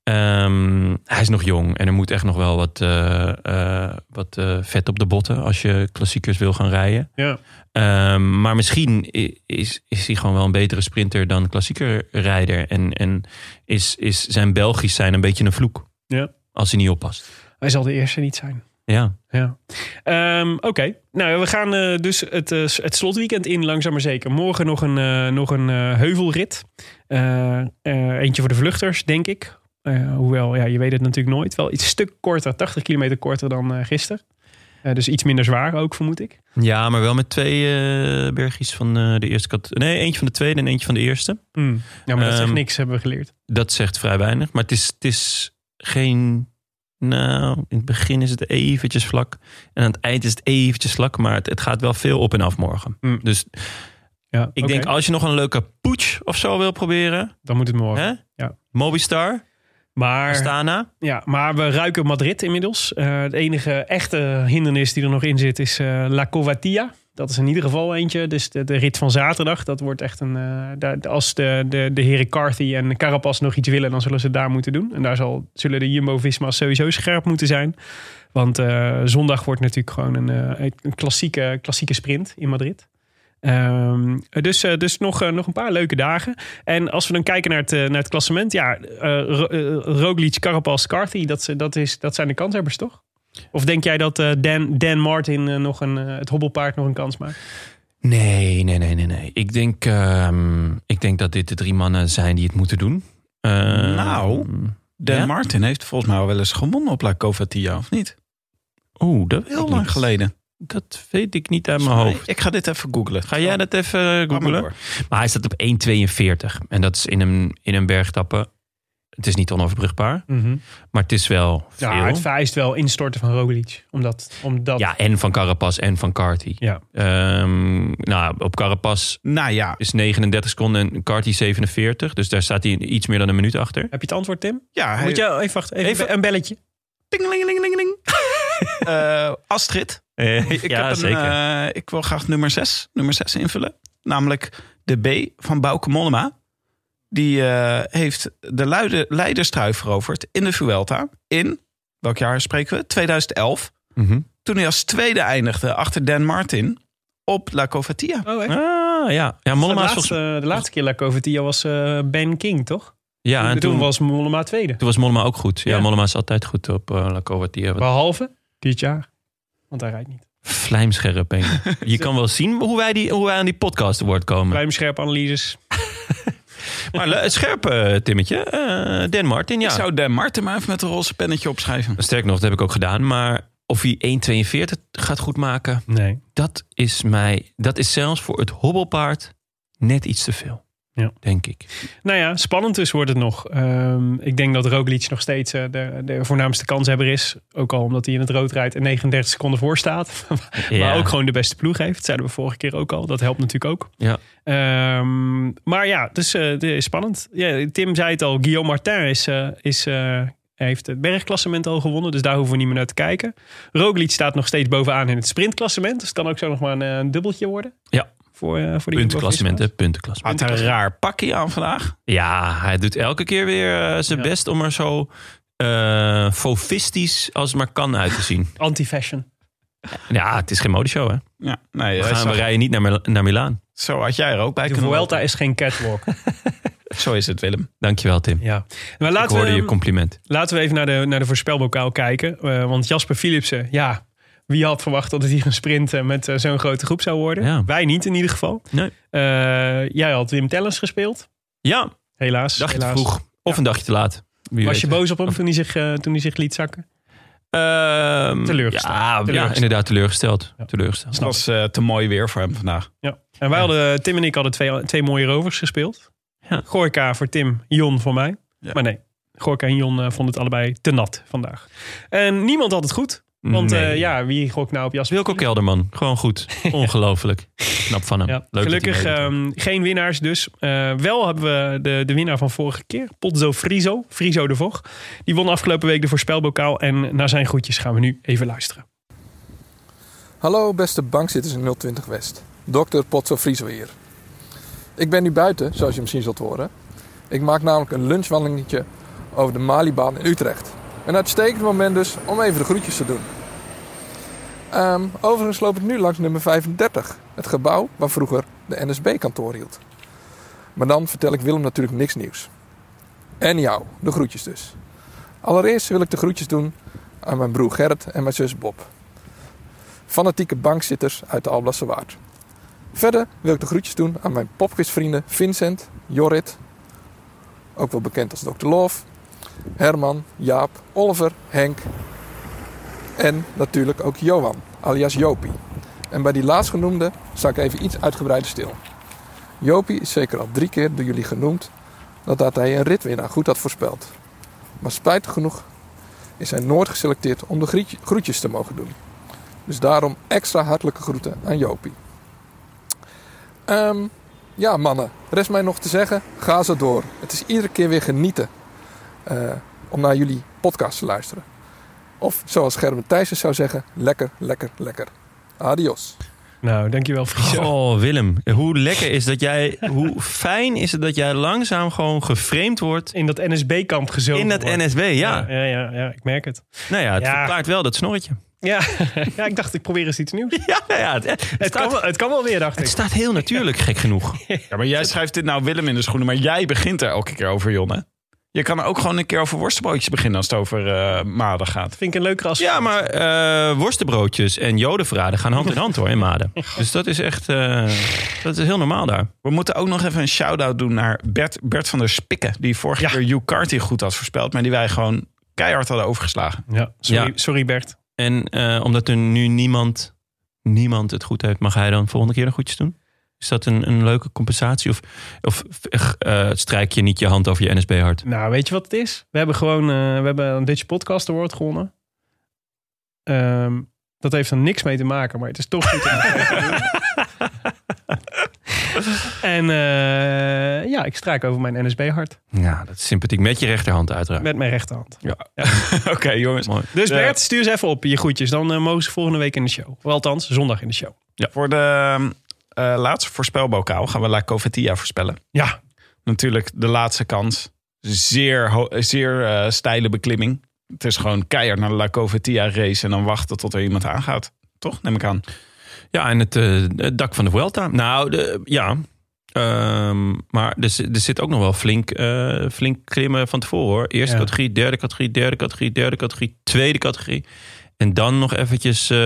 Ehm, hij is nog jong en er moet echt nog wel wat, eh, eh, wat eh, vet op de botten... als je klassiekers wil gaan rijden. Ja. Ehm, maar misschien is, is hij gewoon wel een betere sprinter dan klassieker rijder. En, en is, is zijn Belgisch zijn een beetje een vloek. Ja. Als hij niet oppast. Hij zal de eerste niet zijn. Ja. Ja. Ehm, Oké, nou we gaan dus het, het slotweekend in, langzaam maar zeker. Morgen nog een, nog een heuvelrit. Eentje voor de vluchters, denk ik. Eh, hoewel, ja, je weet het natuurlijk nooit. Wel iets stuk korter, 80 kilometer korter dan eh gisteren. Eh, dus iets minder zwaar ook, vermoed ik. Ja, maar wel met twee bergjes van de eerste kat. Nee, eentje van de tweede en eentje van de eerste. Hmm. Ja, maar dat zegt Ehm, niks, hebben we geleerd. Dat zegt vrij weinig. Maar het is, het is geen. Nou, in het begin is het eventjes vlak. En aan het eind is het eventjes vlak. Maar het, het gaat wel veel op en af morgen. Hmm. Dus Ja, ik denk als je nog een leuke poets of zo wil proberen. Dan moet het morgen. Hè? Ja. Mobistar, Maar, Astana. ja, maar we ruiken Madrid inmiddels. Eh het enige echte hindernis die er nog in zit is eh, La Covatia. Dat is in ieder geval eentje. Dus de, de rit van zaterdag, dat wordt echt een... eh, als de, de, de heren Carthy en Carapaz nog iets willen, dan zullen ze het daar moeten doen. En daar zal, zullen de Jumbo-Visma's sowieso scherp moeten zijn. Want zondag wordt natuurlijk gewoon een, een klassieke, klassieke sprint in Madrid. Ehm, dus dus nog, eh, nog een paar leuke dagen. En als we dan kijken naar het, eh, naar het klassement. Ja, eh Ro- eh, Roglic, Carapaz, Carthy. Dat, ze- dat, is, dat zijn de kanshebbers, toch? Of denk jij dat eh, Dan, Dan Martin eh, nog een, eh, het hobbelpaard nog een kans maakt? Nee, nee, nee, nee, nee. Ik denk, ehm, ik denk dat dit de drie mannen zijn die het moeten doen. Ehm, Nou. Dan Ja? Martin heeft volgens mij al wel eens gewonnen op La Covatia, of niet? Oeh, dat Heel lang niet. geleden. Dat weet ik niet uit mijn hoofd. Ik ga dit even googlen. Ga jij dat even maar googlen? Maar hij staat op 1,42. En dat is in een, in een bergtappe. Het is niet onoverbrugbaar. Maar het is wel veel. Ja, het vereist wel instorten van Roglic. Omdat, omdat Ja, en van Carapaz en van Carty. Ja. Ehm, nou, op Carapaz Nou ja, is 39 seconden en Carty 47. Dus daar staat hij iets meer dan een minuut achter. Heb je het antwoord, Tim? ja hij, Moet je even wachten, even, Even- een belletje. Tingelingelingeling. Eh, Astrid, ik, ja, heb een, zeker. eh, ik wil graag nummer 6, nummer 6 invullen. Namelijk de B van Bauke Mollema. Die eh, heeft de luide, leiderstrui veroverd in de Vuelta. In, welk jaar spreken we? 2011. Mhm. Toen hij als tweede eindigde achter Dan Martin op La Covatia. Oh, echt? Ah, ja. Ja, Mollema de, laatste, volgens de laatste keer La Covatia was eh, Ben King, toch? Ja, en toen, toen, was Mollema tweede. toen was Mollema ook goed. Ja, Ja. Mollema is altijd goed op uh, La Covatia. Wat Behalve dit jaar. Want hij rijdt niet. vlijmscherp. je. Kan wel zien hoe wij, die, hoe wij aan die podcast woord komen. Ruimscherpe analyses. Maar le- het scherpe Timmetje. eh Dan Martin, ja. Ik zou Dan Martin maar even met een roze pennetje opschrijven. Sterk nog, dat heb ik ook gedaan. Maar of hij 1,42 gaat goed maken, Nee. dat is mij. Dat is zelfs voor het hobbelpaard net iets te veel. Ja. Denk ik. Nou ja, spannend dus wordt het nog. Ehm, ik denk dat Roglic nog steeds eh, de, de voornaamste kanshebber is. Ook al omdat hij in het rood rijdt en 39 seconden voor staat. Ja. Maar ook gewoon de beste ploeg heeft. Dat zeiden we vorige keer ook al. Dat helpt natuurlijk ook. Ja. Ehm, maar ja, dus is spannend. Ja, Tim zei het al. Guillaume Martin is, eh, is, heeft het bergklassement al gewonnen. Dus daar hoeven we niet meer naar te kijken. Roglic staat nog steeds bovenaan in het sprintklassement. Dus het kan ook zo nog maar een, een dubbeltje worden. Ja. Voor, eh, voor de Puntenklassement. Puntenklassement. Had een raar pakje aan vandaag. Ja, hij doet elke keer weer eh, zijn Ja. best om er zo eh fofistisch als het maar kan uit te zien. Anti-fashion. Ja, het is geen modeshow, hè? Ja, nee, We, gaan, we rijden niet naar, Mil- naar Milaan. Zo had jij er ook bij De kunnen Vuelta lopen. is geen catwalk. Zo is het, Willem. Dankjewel, Tim. ja. Maar Ik laten hoorde we, je compliment. laten we even naar de, naar de voorspelbokaal kijken. Eh, want Jasper Philipsen, ja, wie had verwacht dat het hier een sprint eh, met eh, zo'n grote groep zou worden? Ja. Wij niet in ieder geval. Nee. Eh, jij had Wim Tellens gespeeld. Ja, Helaas. dagje te vroeg. Of een dagje te laat. Wie Was weet. je boos op hem toen hij zich, eh, toen hij zich liet zakken? Ehm, Teleurgesteld. Ja, inderdaad teleurgesteld. Ja. teleurgesteld. Het was eh, te mooi weer voor hem vandaag. Ja. En wij hadden, Tim en ik hadden twee, twee mooie rovers gespeeld. Ja. Goorka voor Tim, Jon voor mij. Ja. Maar nee, Gorka en Jon vonden het allebei te nat vandaag. En niemand had het goed. Want Nee. eh, ja, wie gokt nou op Jasper? Wilco Kelderman, gewoon goed. Ongeloofelijk. Knap van hem. Ja, Leuk dat gelukkig ehm, geen winnaars dus. Eh, wel hebben we de, de winnaar van vorige keer, Potzo Friso, Friso de Vog. Die won afgelopen week de voorspelbokaal. En naar zijn groetjes gaan we nu even luisteren. Hallo beste bankzitters in 020 West. Dr. Potso Friso hier. Ik ben nu buiten, zoals je misschien zult horen. Ik maak namelijk een lunchwandelingetje over de Malibaan in Utrecht. Een uitstekend moment dus om even de groetjes te doen. Ehm, overigens loop ik nu langs nummer 35. Het gebouw waar vroeger de NSB-kantoor hield. Maar dan vertel ik Willem natuurlijk niks nieuws. En jou, de groetjes dus. Allereerst wil ik de groetjes doen aan mijn broer Gerrit en mijn zus Bob fanatieke bankzitters uit de Alblasse Waard. Verder wil ik de groetjes doen aan mijn popquizvrienden Vincent, Jorrit, ook wel bekend als Dr. Loof, Herman, Jaap, Oliver, Henk en natuurlijk ook Johan, alias Jopie. En bij die laatstgenoemde sta ik even iets uitgebreider stil. Jopie is zeker al drie keer door jullie genoemd nadat hij een ritwinnaar goed had voorspeld. Maar spijtig genoeg is hij nooit geselecteerd om de groetjes te mogen doen. Dus daarom extra hartelijke groeten aan Jopie. Ehm, ja, mannen. Rest mij nog te zeggen, ga zo door. Het is iedere keer weer genieten eh, om naar jullie podcast te luisteren. Of zoals Gerben Thijssen zou zeggen, lekker, lekker, lekker. Adios. Nou, dankjewel Friso. Oh, Willem. Hoe lekker is dat jij... Hoe fijn is het dat jij langzaam gewoon geframed wordt... In dat NSB-kamp gezogen In dat wordt. NSB, ja. Ja, ja, ja, ik merk het. Nou ja, het Ja. verklaart wel dat snorretje. Ja, ja, ik dacht ik probeer eens iets nieuws. Ja, nou ja het, het, Het staat, kan, wel, het kan wel weer, dacht het ik. staat heel natuurlijk, gek genoeg. Ja, maar jij schrijft dit nou Willem in de schoenen, maar jij begint er elke keer over, Jonne. Je kan ook gewoon een keer over worstenbroodjes beginnen als het over eh maden gaat. Vind ik een leuker als... Ja, maar eh, worstenbroodjes en jodenverraden gaan hand in hand hoor in Maden. Dus dat is echt eh, dat is heel normaal daar. We moeten ook nog even een shout-out doen naar Bert, Bert van der Spikken. Die vorige Ja. keer Hugh Carty goed had voorspeld, maar die wij gewoon keihard hadden overgeslagen. Ja, sorry, Ja. sorry Bert. En eh, omdat er nu niemand, niemand het goed heeft, mag hij dan volgende keer de goedjes doen? Is dat een, een leuke compensatie? Of, of eh, strijk je niet je hand over je NSB-hart? Nou, weet je wat het is? We hebben gewoon eh, we hebben een Dutch Podcast Award gewonnen. Ehm, dat heeft er niks mee te maken, maar het is toch goed. En eh, ja, ik strijk over mijn NSB-hart Ja, dat is sympathiek. Met je rechterhand uiteraard. met mijn rechterhand. Oké, jongens. Mooi. Dus Ja. Bert, stuur ze even op je groetjes. Dan eh, mogen ze volgende week in de show. Of althans, zondag in de show. Voor de eh, laatste voorspelbokaal gaan we La Covetia voorspellen. Ja, Natuurlijk de laatste kans. Zeer, zeer eh, steile beklimming. Het is gewoon keihard naar de La Covetia race en dan wachten tot er iemand aangaat. Toch, neem ik aan. Ja, en het, eh, het dak van de Vuelta. Nou, de, ja. Ehm, maar er, zit- er zit ook nog wel flink, flink klimmen van tevoren hoor. Eerste Ja. categorie, derde categorie, derde categorie, derde categorie, tweede categorie. En dan nog eventjes eh,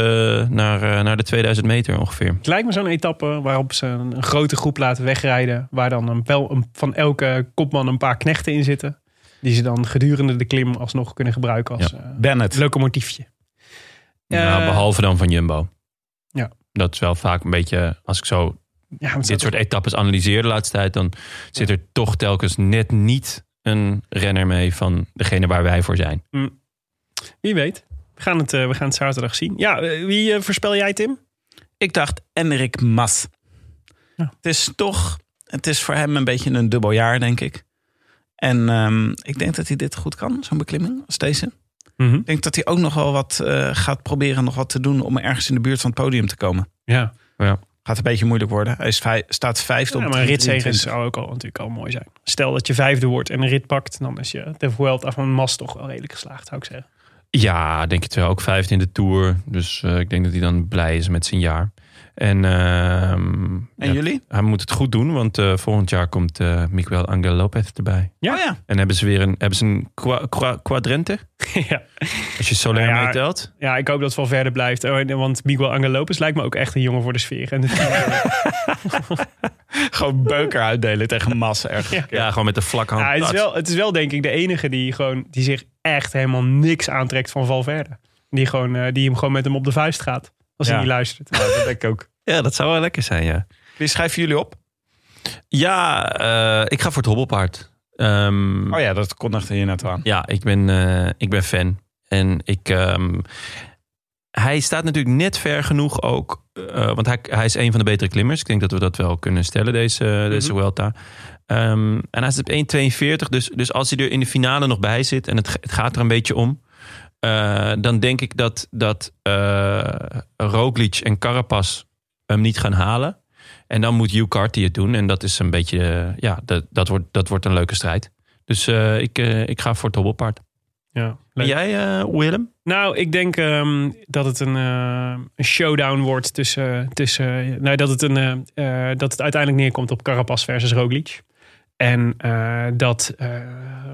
naar, eh, naar de 2000 meter ongeveer. het lijkt me zo'n etappe waarop ze een, een grote groep laten wegrijden. Waar dan een, wel een, van elke kopman een paar knechten in zitten. Die ze dan gedurende de klim alsnog kunnen gebruiken als Ja. eh, Bennett. locomotiefje. nou, behalve dan van Jumbo. Ja. Dat is wel vaak een beetje, als ik zo Ja, dit soort etappes analyseer de laatste tijd, dan zit er toch telkens net niet een renner mee van degene waar wij voor zijn. Wie weet. We gaan het, eh, we gaan het zaterdag zien. Ja, eh, wie eh, voorspel jij, Tim? Ik dacht Enrik Mas. Ja. Het is toch, het is voor hem een beetje een dubbel jaar, denk ik. En ehm, ik denk dat hij dit goed kan, zo'n beklimming als deze. Ik denk dat hij ook nog wel wat gaat proberen nog wat te doen om ergens in de buurt van het podium te komen. Ja, Gaat een beetje moeilijk worden. Hij is vij- staat vijfde ja op maar een ritzegen 23. zou ook al, natuurlijk al mooi zijn. Stel dat je vijfde wordt en een rit pakt, dan is je de Vuelta van Mas toch wel redelijk geslaagd, zou ik zeggen. Ja, denk het wel. Ook vijfde in de Tour. Dus eh, ik denk dat hij dan blij is met zijn jaar. En, ehm, En ja, jullie? hij moet het goed doen, want eh, volgend jaar komt eh, Miguel Angel Lopez erbij. Ja. Oh ja. En hebben ze weer een, hebben ze een qua, qua- quadrente? ja. Als je Soler Nou ja, meetelt. ja, ik hoop dat het wel verder blijft. Oh, Want Miguel Angel Lopez lijkt me ook echt een jongen voor de sfeer. En Gewoon beuker uitdelen tegen Mas ergens. Ja. Ja, gewoon met de vlakke hand. ja, het, is wel, het is wel denk ik de enige die, gewoon, die zich echt helemaal niks aantrekt van Valverde. Die, gewoon, eh, die hem gewoon met hem op de vuist gaat. Als hij niet luistert. Ja, dat denk ik ook. Ja, dat zou wel lekker zijn, ja. Wie schrijven jullie op? Ja, eh, ik ga voor het hobbelpaard. Ehm, Oh ja, dat kondigde je net aan. Ja, ik ben, eh, ik ben fan. En ik, ehm, hij staat natuurlijk net ver genoeg ook. eh, want hij, hij is een van de betere klimmers. Ik denk dat we dat wel kunnen stellen, deze, deze Vuelta. Ehm, en hij is op 1,42. Dus, dus als hij er in de finale nog bij zit... en het, het gaat er een beetje om... eh, dan denk ik dat, dat eh Roglic en Carapaz hem niet gaan halen. En dan moet Hugh Carty het doen. En dat is een beetje... eh, ja, dat, dat, wordt, dat wordt een leuke strijd. Dus ik, ik ga voor het hobbelpaard. Ja, En jij, Willem? Nou, ik denk ehm, dat het een, een showdown wordt tussen. tussen nou, dat, het een, dat het uiteindelijk neerkomt op Carapaz versus Roglic. En dat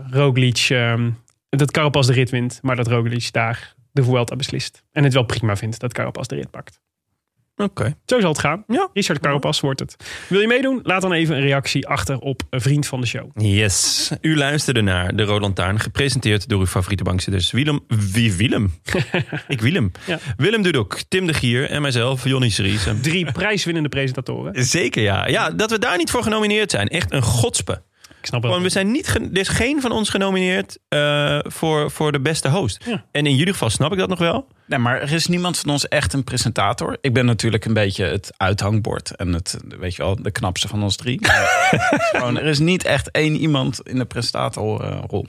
Roglic. ehm, dat Carapaz de rit wint, maar dat Roglic daar de Vuelta beslist. En het wel prima vindt dat Carapaz de rit pakt. Oké. Zo zal het gaan. Ja. Richard Carapaz wordt het. Wil je meedoen? Laat dan even een reactie achter op een vriend van de show. Yes. U luisterde naar De Roland Taarn, gepresenteerd door uw favoriete bankzitters Willem. Wie Willem? ik Willem. Ja. Willem Dudok, Tim de Gier en mijzelf, Jonny Seriese. Drie prijswinnende presentatoren. Zeker ja. Ja, dat we daar niet voor genomineerd zijn. Echt een godspe. Ik snap wel. we zijn niet er is geen van ons genomineerd eh, voor, voor de beste host. Ja. En in jullie geval snap ik dat nog wel. Nee, maar er is niemand van ons echt een presentator. Ik ben natuurlijk een beetje het uithangbord en het, weet je wel, de knapste van ons drie. Gewoon, er is niet echt één iemand in de presentatorrol.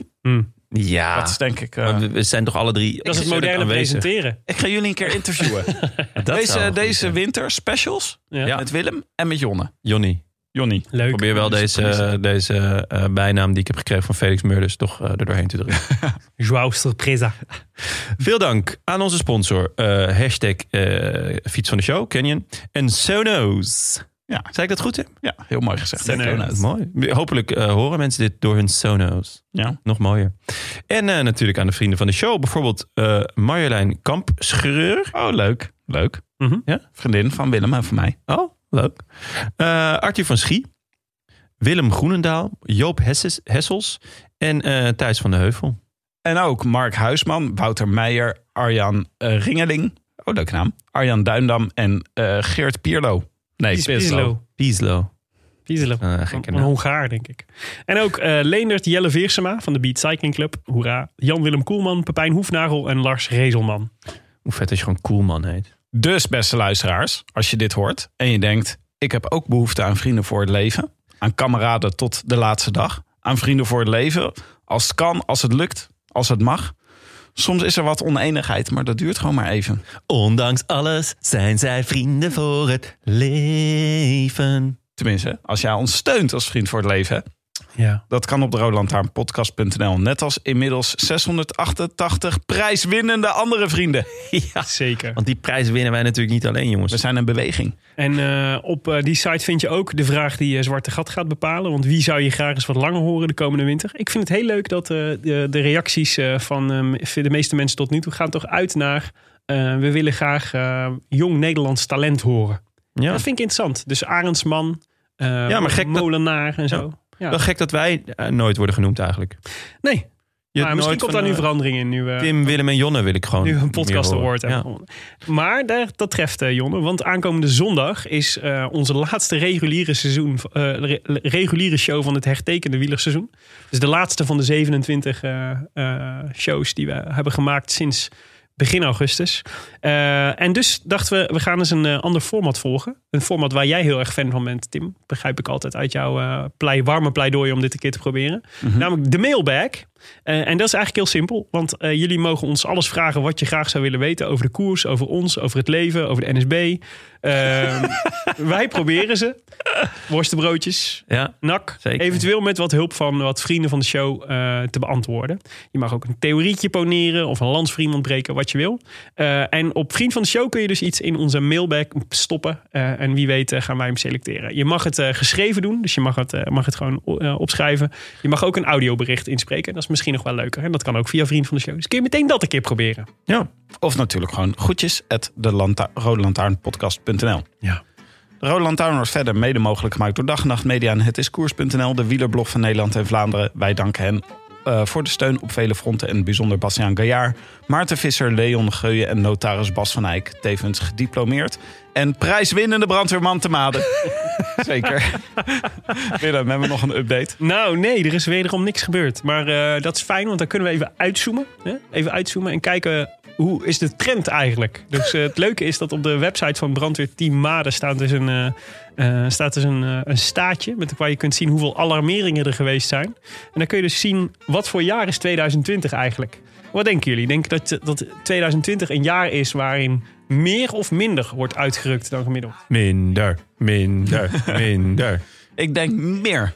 Ja. Dat is denk ik. eh, we- we zijn toch alle drie. Dat is het moderne presenteren. ik ga jullie een keer interviewen. Dat deze deze winter specials Ja. met Willem en met Jonne. Jonny. Jonny. Leuk. Probeer wel deze, deze eh, bijnaam die ik heb gekregen van Felix Murders toch eh, er doorheen te drukken. Joao surpresa. Veel dank aan onze sponsor. eh, hashtag eh, fiets van de show, Canyon. En Sonos. Ja. Zei ik dat goed, Tim? Ja, heel mooi gezegd. Sonos. Sonos. Mooi. Hopelijk eh, horen mensen dit door hun Sonos. Ja. Nog mooier. En eh, natuurlijk aan de vrienden van de show. Bijvoorbeeld eh Marjolein Kampschreur. Oh, leuk. Leuk. Ja? Vriendin van Willem en van mij. Oh, leuk. Eh Arthur van Schie. Willem Groenendaal. Joop Hesses, Hessels. En eh Thijs van de Heuvel. En ook Mark Huisman, Wouter Meijer, Arjan eh, Ringeling. Oh, leuke naam. Arjan Duindam en eh, Geert Pierlo. Nee, Pies- Pislo. Pieslo. Pieslo. Een. Hongaar, denk ik. En ook eh Leendert Jelle Veersema van de Beat Cycling Club. Hoera. Jan-Willem Koelman, Pepijn Hoefnagel en Lars Rezelman. Hoe vet als je gewoon Koelman heet. Dus, beste luisteraars, als je dit hoort en je denkt... ik heb ook behoefte aan vrienden voor het leven. Aan kameraden tot de laatste dag. Aan vrienden voor het leven. Als het kan, als het lukt, als het mag. Soms is er wat oneenigheid, maar dat duurt gewoon maar even. Ondanks alles zijn zij vrienden voor het leven. Tenminste, als jij ons steunt als vriend voor het leven... Ja. Dat kan op de roodlantaarnpodcast.nl. Net als inmiddels 688 prijswinnende andere vrienden. Ja, Zeker. want die prijs winnen wij natuurlijk niet alleen, jongens. We zijn een beweging. En eh, op eh, die site vind je ook de vraag die eh, Zwarte Gat gaat bepalen. Want wie zou je graag eens wat langer horen de komende winter? Ik vind het heel leuk dat eh, de, de reacties eh, van eh, de meeste mensen tot nu toe gaan toch uit naar... eh, we willen graag eh, jong Nederlands talent horen. Ja. Dat vind ik interessant. Dus Arendsman, eh Ja, maar gek dat- Molenaar en zo. Ja. Wel gek dat wij eh, nooit worden genoemd eigenlijk. Nee, Je maar misschien komt daar nu eh, verandering in. Nu, we Tim, Willem en Jonne wil ik gewoon nu een podcast award hebben Ja. Maar daar, dat treft eh, Jonne. Want aankomende zondag is eh, onze laatste reguliere, seizoen, eh, re- reguliere show van het hertekende wielerseizoen. Dus de laatste van de 27 eh, eh, shows die we hebben gemaakt sinds begin augustus. Eh, en dus dachten we, we gaan eens een eh, ander format volgen. Een format waar jij heel erg fan van bent, Tim. Begrijp ik altijd uit jouw eh, plei, warme pleidooi om dit een keer te proberen. Namelijk de mailbag. Eh, en dat is eigenlijk heel simpel. Want eh, jullie mogen ons alles vragen wat je graag zou willen weten over de koers, over ons, over het leven, over de NSB. Ehm, wij proberen ze. Worstenbroodjes, Ja, nak. Zeker. Eventueel met wat hulp van wat vrienden van de show eh, te beantwoorden. Je mag ook een theorietje poneren of een lans voor iemand breken, wat je wil. En op Vriend van de Show kun je dus iets in onze mailbag stoppen. En wie weet gaan wij hem selecteren. Je mag het geschreven doen, dus je mag het, mag het gewoon opschrijven. Je mag ook een audiobericht inspreken. Dat is misschien nog wel leuker. En dat kan ook via Vriend van de Show. Dus kun je meteen dat een keer proberen. ja. Of natuurlijk gewoon groetjes at de lanta-. Ja. De Rode Lantaarn wordt verder mede mogelijk gemaakt door Dag en Nacht Media en Het is Koers.nl, de wielerblog van Nederland en Vlaanderen. Wij danken hen eh, voor de steun op vele fronten en bijzonder Bastiaan Gaillard, Maarten Visser, Leon Geuyen en notaris Bas van Eyck, tevens gediplomeerd. En prijswinnende brandweerman te Maden. Zeker. Willem, hebben we nog een update? Nou, nee, er is wederom niks gebeurd. Maar eh, dat is fijn, want dan kunnen we even uitzoomen. Hè? Even uitzoomen en kijken hoe is de trend eigenlijk. Dus eh, het leuke is dat op de website van brandweerteam Maden staat dus een, eh, staat dus een, een staatje... Met, waar je kunt zien hoeveel alarmeringen er geweest zijn. En dan kun je dus zien wat voor jaar is 2020 eigenlijk. Wat denken jullie? Denk dat, dat 2020 een jaar is waarin meer of minder wordt uitgerukt dan gemiddeld? Minder, minder, minder. Ik denk meer.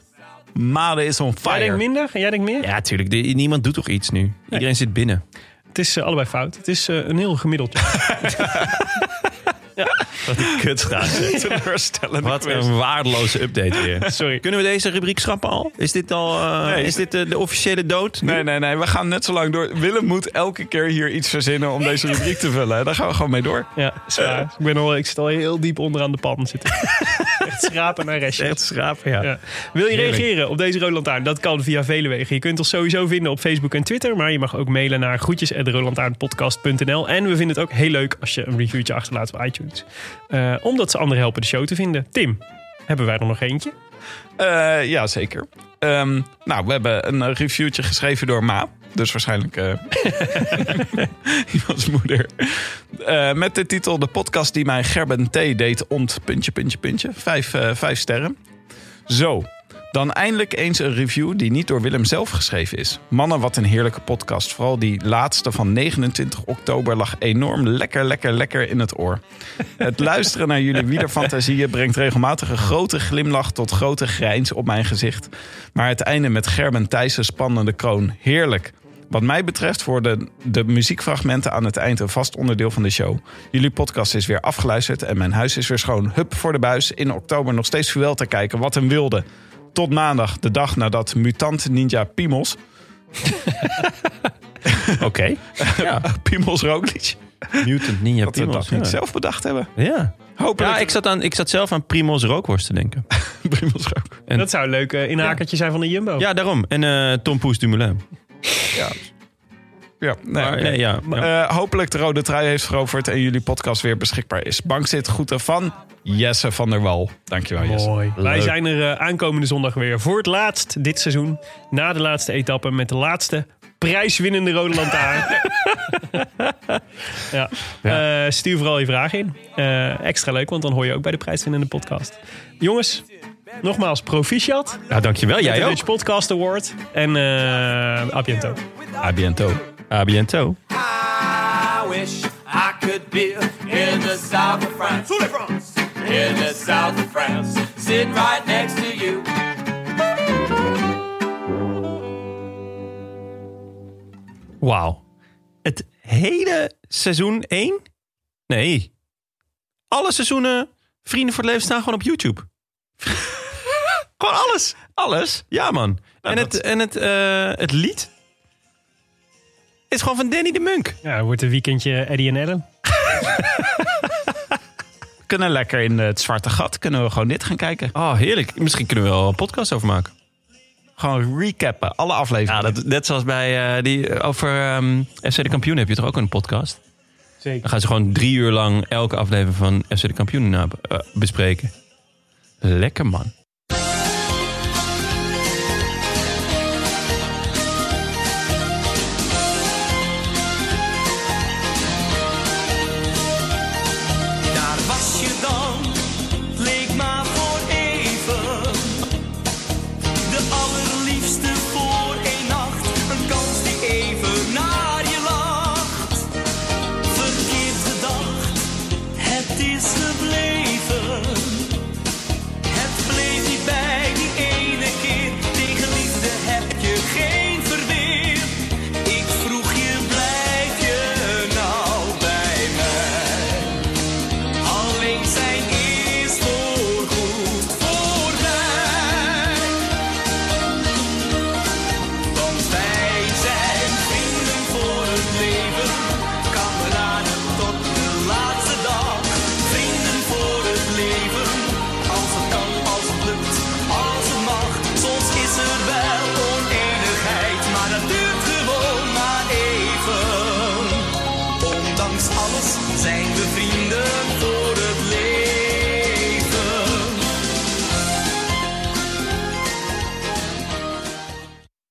Maden is on fire. Jij denkt minder en jij denkt meer? Ja, tuurlijk. Niemand doet toch iets nu? Iedereen zit binnen. Het is eh, allebei fout. Het is eh, een heel gemiddeld Wat een. Teleurstellende Wat quiz. een waardeloze update weer. Sorry. Kunnen we deze rubriek schrappen al? Is dit al eh, Nee. is dit de, de officiële dood? Nee, nee, nee. We gaan net zo lang door. Willem moet elke keer hier iets verzinnen om deze rubriek te vullen. Daar gaan we gewoon mee door. Ja, zwaar. ik, ben al, ik zit al heel diep onderaan de pan zitten. Echt schrapen naar restjes. Echt schrapen, ja. Ja. Wil je Heerlijk. reageren op deze Rode Lantaarn? Dat kan via vele wegen. Je kunt ons sowieso vinden op Facebook en Twitter. Maar je mag ook mailen naar groetjes.roodlantaarnpodcast.nl. En we vinden het ook heel leuk als je een reviewtje achterlaat op iTunes. Eh, omdat ze anderen helpen de show te vinden. Tim, hebben wij er nog eentje? Eh, ja, zeker. Ehm, nou, we hebben een eh, reviewtje geschreven door Ma. Dus waarschijnlijk eh iemands moeder. Met de titel De podcast die mij Gerben T. deed ont... Puntje, puntje, puntje. Vijf, eh, vijf sterren. Zo. Dan eindelijk eens een review die niet door Willem zelf geschreven is. Mannen, wat een heerlijke podcast. Vooral die laatste van 29 oktober lag enorm lekker, lekker, lekker in het oor. Het luisteren naar jullie wielerfantasieën brengt regelmatig een grote glimlach tot grote grijns op mijn gezicht. Maar het einde met Gerben Thijssen spannende kroon. Heerlijk. Wat mij betreft worden de muziekfragmenten aan het eind een vast onderdeel van de show. Jullie podcast is weer afgeluisterd en mijn huis is weer schoon. Hup voor de buis. In oktober nog steeds Vuel te kijken. Wat een wilde. Tot maandag, de dag nadat mutant ninja Piemels... Oké. Ja. Piemels Roglic. Mutant Ninja Dat we Primos. dat niet ja. zelf bedacht hebben. Ja. Hopelijk. Ja, ik zat, aan, ik zat zelf aan Primos rookworst te denken. Piemels Roglic. En- Dat zou een leuk eh, inhakertje zijn van de Jumbo. Ja, daarom. En eh Tom Poes Dumoulin. Ja, nee, Maar, oké. nee, ja, ja. Eh, hopelijk de rode trui heeft veroverd en jullie podcast weer beschikbaar is. Bankzit groeten van Jesse van der Wal. Dankjewel Jesse. Mooi. Wij zijn er eh, aankomende zondag weer voor het laatst dit seizoen. Na de laatste etappe met de laatste prijswinnende rode lantaarn. ja. Eh, stuur vooral je vragen in. Eh, extra leuk, want dan hoor je ook bij de prijswinnende podcast. Jongens, nogmaals proficiat. ja, dankjewel. Jij de ook. Dutch Podcast Award. En eh a biento. A biento. A biento. I wish I could be in the south of France. In the south of France. Sitting right next to you. Wauw. Het hele seizoen 1? Nee. Alle seizoenen Vrienden voor het Leven staan gewoon op YouTube. gewoon alles. Alles? Ja, man. en dat- het, en het, eh, het lied is gewoon van Danny de Munk. Ja, het wordt een weekendje Eddie en Ellen. We kunnen lekker in het zwarte gat. Kunnen we gewoon dit gaan kijken. Oh, heerlijk. Misschien kunnen we wel een podcast over maken. Gewoon recappen. Alle Ja, afleveringen. dat, net zoals bij eh, die over ehm, FC de Kampioen heb je toch ook een podcast? Zeker. Dan gaan ze gewoon drie uur lang elke aflevering van FC de Kampioen eh, bespreken. Lekker man.